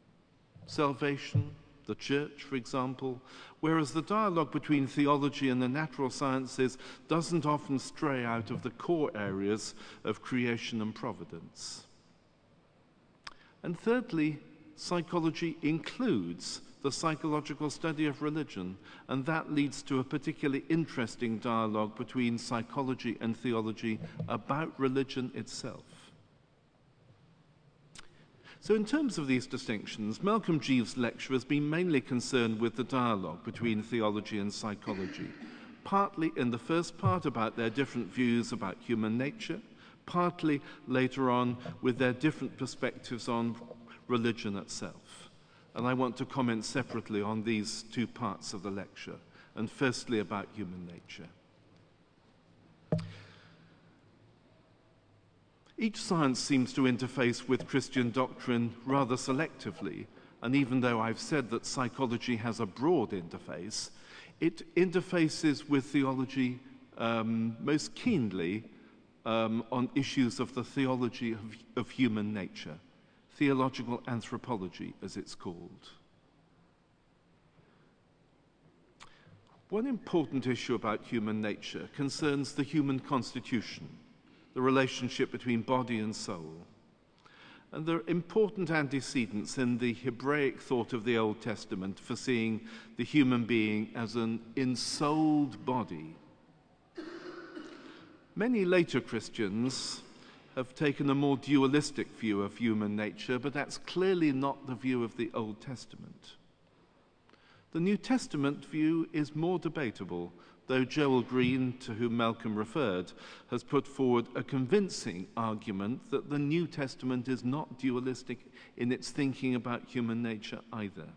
salvation, the church, for example, whereas the dialogue between theology and the natural sciences doesn't often stray out of the core areas of creation and providence. And thirdly, psychology includes the psychological study of religion, and that leads to a particularly interesting dialogue between psychology and theology about religion itself. So, in terms of these distinctions, Malcolm Jeeves' lecture has been mainly concerned with the dialogue between theology and psychology, partly in the first part about their different views about human nature, partly later on with their different perspectives on religion itself. And I want to comment separately on these two parts of the lecture, and firstly about human nature. Each science seems to interface with Christian doctrine rather selectively, and even though I've said that psychology has a broad interface, it interfaces with theology um, most keenly um, on issues of the theology of, of human nature, theological anthropology, as it's called. One important issue about human nature concerns the human constitution the relationship between body and soul. And there are important antecedents in the Hebraic thought of the Old Testament for seeing the human being as an ensouled body. Many later Christians have taken a more dualistic view of human nature, but that's clearly not the view of the Old Testament. The New Testament view is more debatable though Joel Green, to whom Malcolm referred, has put forward a convincing argument that the New Testament is not dualistic in its thinking about human nature either.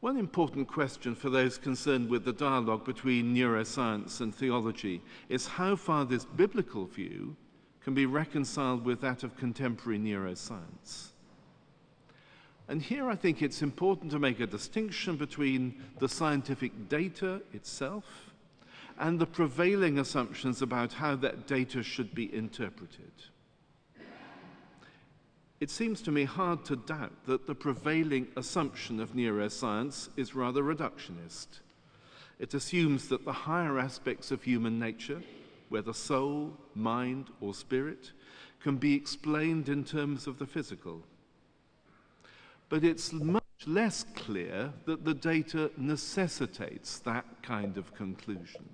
One important question for those concerned with the dialogue between neuroscience and theology is how far this biblical view can be reconciled with that of contemporary neuroscience. And here I think it's important to make a distinction between the scientific data itself and the prevailing assumptions about how that data should be interpreted. It seems to me hard to doubt that the prevailing assumption of neuroscience is rather reductionist. It assumes that the higher aspects of human nature, whether soul, mind, or spirit, can be explained in terms of the physical but it's much less clear that the data necessitates that kind of conclusion.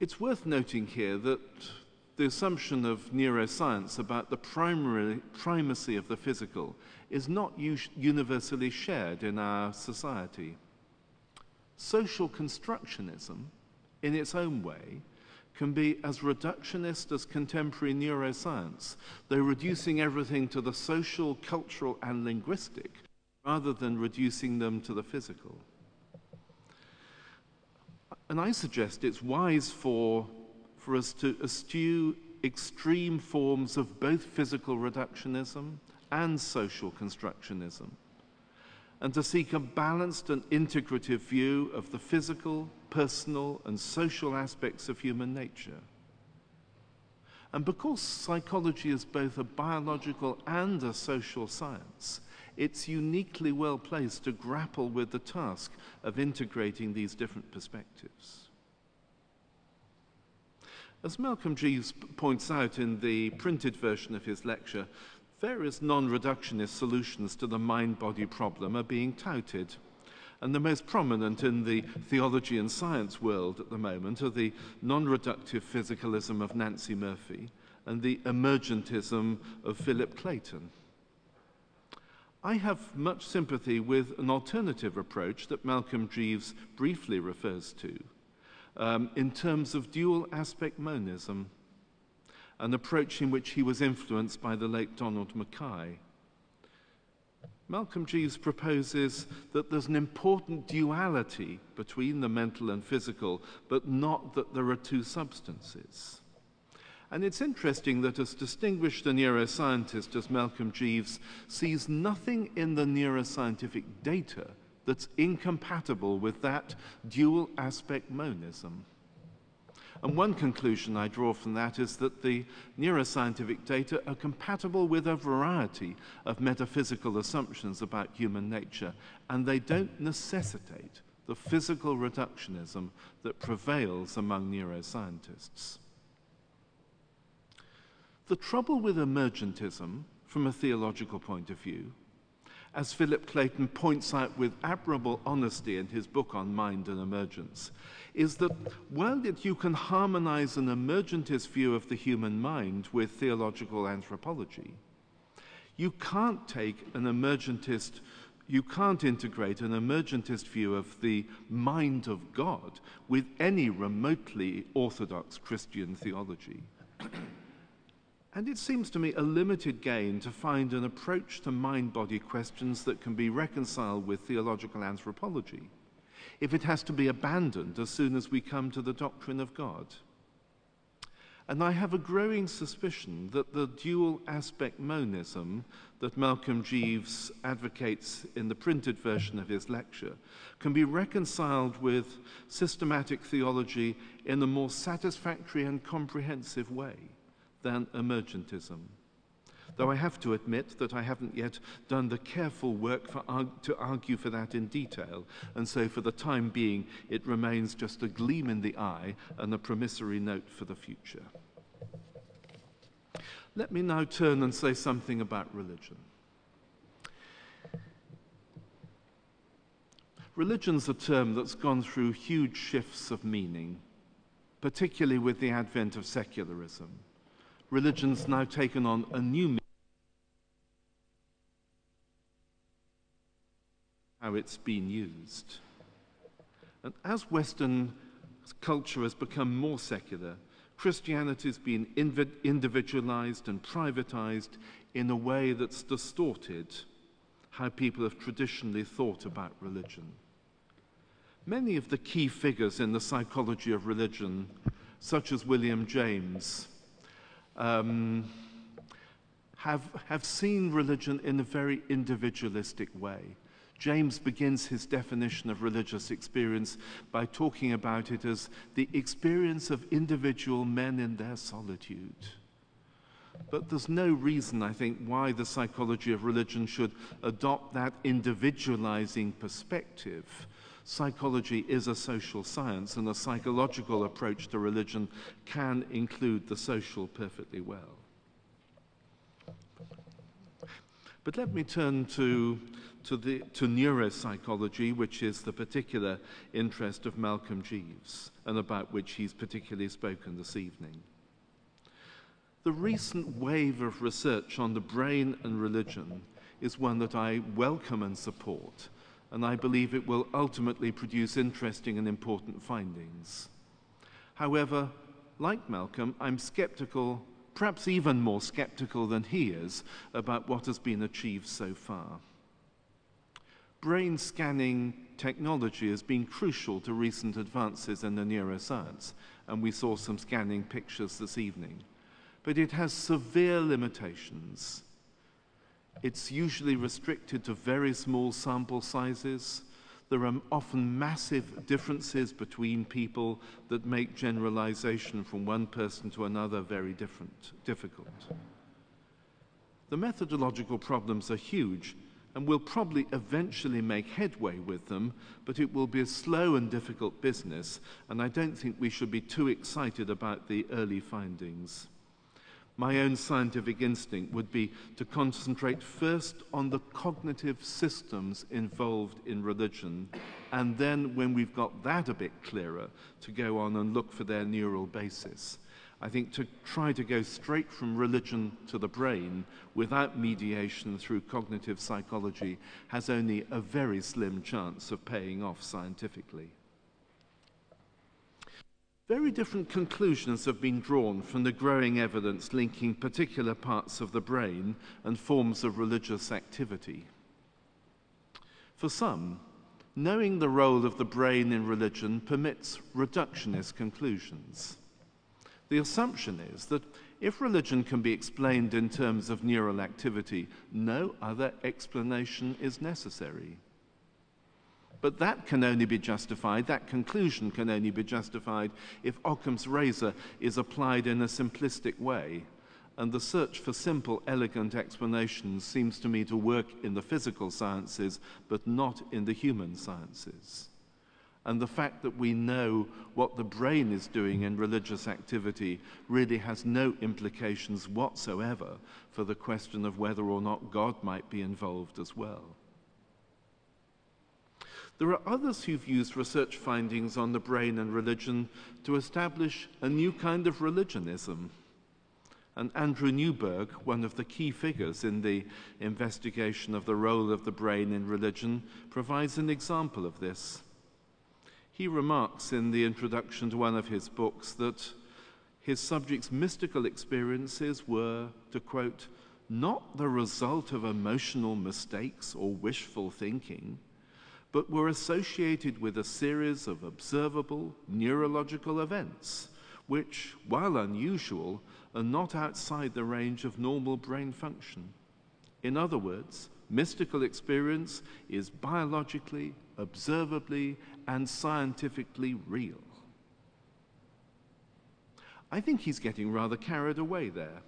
It's worth noting here that the assumption of neuroscience about the primary, primacy of the physical is not universally shared in our society. Social constructionism, in its own way, can be as reductionist as contemporary neuroscience, though reducing everything to the social, cultural, and linguistic rather than reducing them to the physical. And I suggest it's wise for, for us to eschew extreme forms of both physical reductionism and social constructionism, and to seek a balanced and integrative view of the physical, personal, and social aspects of human nature. And because psychology is both a biological and a social science, it's uniquely well placed to grapple with the task of integrating these different perspectives. As Malcolm Jeeves points out in the printed version of his lecture, various non reductionist solutions to the mind body problem are being touted. And the most prominent in the theology and science world at the moment are the non reductive physicalism of Nancey Murphy and the emergentism of Philip Clayton. I have much sympathy with an alternative approach that Malcolm Jeeves briefly refers to um, in terms of dual aspect monism, an approach in which he was influenced by the late Donald Mackay. Malcolm Jeeves proposes that there's an important duality between the mental and physical, but not that there are two substances. And it's interesting that, as distinguished a neuroscientist as Malcolm Jeeves sees nothing in the neuroscientific data that's incompatible with that dual aspect monism. And one conclusion I draw from that is that the neuroscientific data are compatible with a variety of metaphysical assumptions about human nature, and they don't necessitate the physical reductionism that prevails among neuroscientists. The trouble with emergentism, from a theological point of view, as Philip Clayton points out with admirable honesty in his book on mind and emergence, is that while that you can harmonize an emergentist view of the human mind with theological anthropology, you can't take an emergentist, you can't integrate an emergentist view of the mind of God with any remotely orthodox Christian theology. [clears throat] And it seems to me a limited gain to find an approach to mind body questions that can be reconciled with theological anthropology if it has to be abandoned as soon as we come to the doctrine of God. And I have a growing suspicion that the dual aspect monism that Malcolm Jeeves advocates in the printed version of his lecture can be reconciled with systematic theology in a more satisfactory and comprehensive way than emergentism. Though I have to admit that I haven't yet done the careful work for, to argue for that in detail, and so for the time being, it remains just a gleam in the eye and a promissory note for the future. Let me now turn and say something about religion. Religion's a term that's gone through huge shifts of meaning, particularly with the advent of secularism religion's now taken on a new meaning. How it's been used. And as Western culture has become more secular, Christianity has been individualized and privatized in a way that's distorted how people have traditionally thought about religion. Many of the key figures in the psychology of religion, such as William James, um, have, have seen religion in a very individualistic way. James begins his definition of religious experience by talking about it as the experience of individual men in their solitude. But there's no reason, I think, why the psychology of religion should adopt that individualizing perspective psychology is a social science, and a psychological approach to religion can include the social perfectly well. But let me turn to, to, the, to neuropsychology, which is the particular interest of Malcolm Jeeves, and about which he's particularly spoken this evening. The recent wave of research on the brain and religion is one that I welcome and support, and I believe it will ultimately produce interesting and important findings. However, like Malcolm, I'm skeptical, perhaps even more skeptical than he is, about what has been achieved so far. Brain scanning technology has been crucial to recent advances in the neuroscience, and we saw some scanning pictures this evening. But it has severe limitations. It's usually restricted to very small sample sizes. There are often massive differences between people that make generalization from one person to another very different, difficult. The methodological problems are huge, and we'll probably eventually make headway with them, but it will be a slow and difficult business, and I don't think we should be too excited about the early findings. My own scientific instinct would be to concentrate first on the cognitive systems involved in religion, and then, when we've got that a bit clearer, to go on and look for their neural basis. I think to try to go straight from religion to the brain without mediation through cognitive psychology has only a very slim chance of paying off scientifically. Very different conclusions have been drawn from the growing evidence linking particular parts of the brain and forms of religious activity. For some, knowing the role of the brain in religion permits reductionist conclusions. The assumption is that if religion can be explained in terms of neural activity, no other explanation is necessary. But that can only be justified, that conclusion can only be justified if Occam's razor is applied in a simplistic way. And the search for simple, elegant explanations seems to me to work in the physical sciences, but not in the human sciences and the fact that we know what the brain is doing in religious activity really has no implications whatsoever for the question of whether or not God might be involved as well. There are others who've used research findings on the brain and religion to establish a new kind of religionism. And Andrew Newberg, one of the key figures in the investigation of the role of the brain in religion, provides an example of this. He remarks in the introduction to one of his books that his subject's mystical experiences were, to quote, not the result of emotional mistakes or wishful thinking, but were associated with a series of observable neurological events, which, while unusual, are not outside the range of normal brain function. In other words, mystical experience is biologically, observably, and scientifically real. I think he's getting rather carried away there.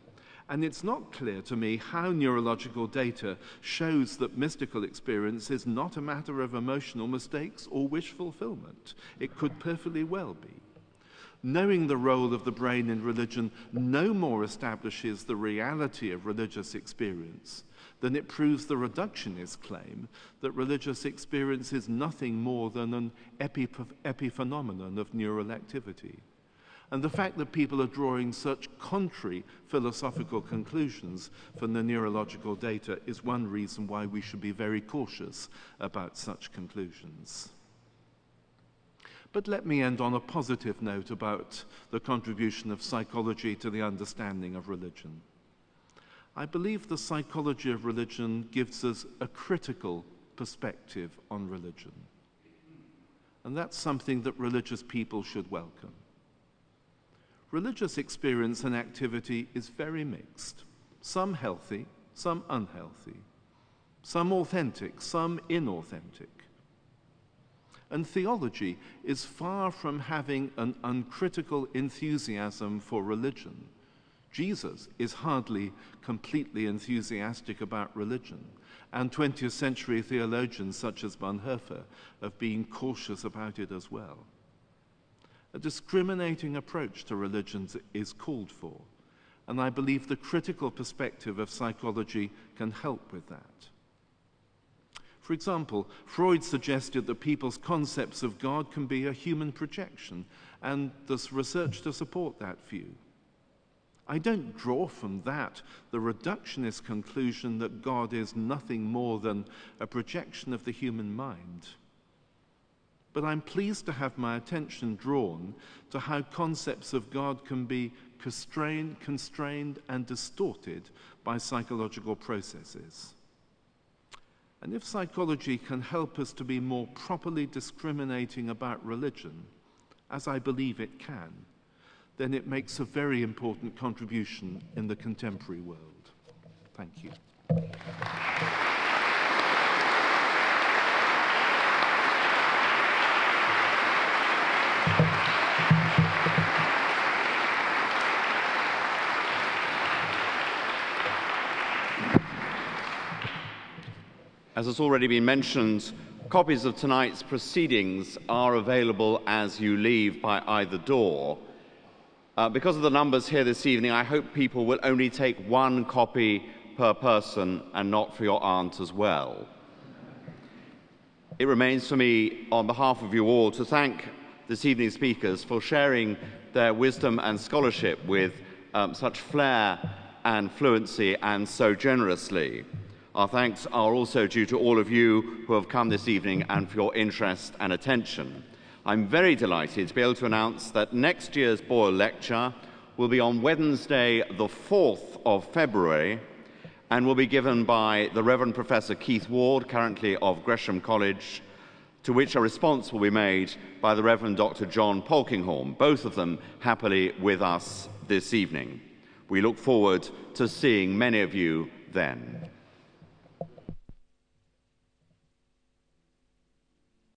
And it's not clear to me how neurological data shows that mystical experience is not a matter of emotional mistakes or wish fulfillment. It could perfectly well be. Knowing the role of the brain in religion no more establishes the reality of religious experience than it proves the reductionist claim that religious experience is nothing more than an epiphenomenon of neural activity. And the fact that people are drawing such contrary philosophical conclusions from the neurological data is one reason why we should be very cautious about such conclusions. But let me end on a positive note about the contribution of psychology to the understanding of religion. I believe the psychology of religion gives us a critical perspective on religion. And that's something that religious people should welcome. Religious experience and activity is very mixed, some healthy, some unhealthy, some authentic, some inauthentic. And theology is far from having an uncritical enthusiasm for religion Jesus is hardly completely enthusiastic about religion, and 20th century theologians such as Bonhoeffer have been cautious about it as well. A discriminating approach to religions is called for, and I believe the critical perspective of psychology can help with that. For example, Freud suggested that people's concepts of God can be a human projection, and there's research to support that view. I don't draw from that the reductionist conclusion that God is nothing more than a projection of the human mind. But I'm pleased to have my attention drawn to how concepts of God can be constrained, constrained and distorted by psychological processes. And if psychology can help us to be more properly discriminating about religion, as I believe it can, then it makes a very important contribution in the contemporary world. Thank you. As has already been mentioned, copies of tonight's proceedings are available as you leave by either door. Uh, because of the numbers here this evening, I hope people will only take one copy per person and not for your aunt as well. It remains for me, on behalf of you all, to thank this evening's speakers for sharing their wisdom and scholarship with um, such flair and fluency and so generously. Our thanks are also due to all of you who have come this evening and for your interest and attention. I'm very delighted to be able to announce that next year's Boyle Lecture will be on Wednesday, the 4th of February, and will be given by the Reverend Professor Keith Ward, currently of Gresham College, to which a response will be made by the Reverend Dr. John Polkinghorne, both of them happily with us this evening. We look forward to seeing many of you then.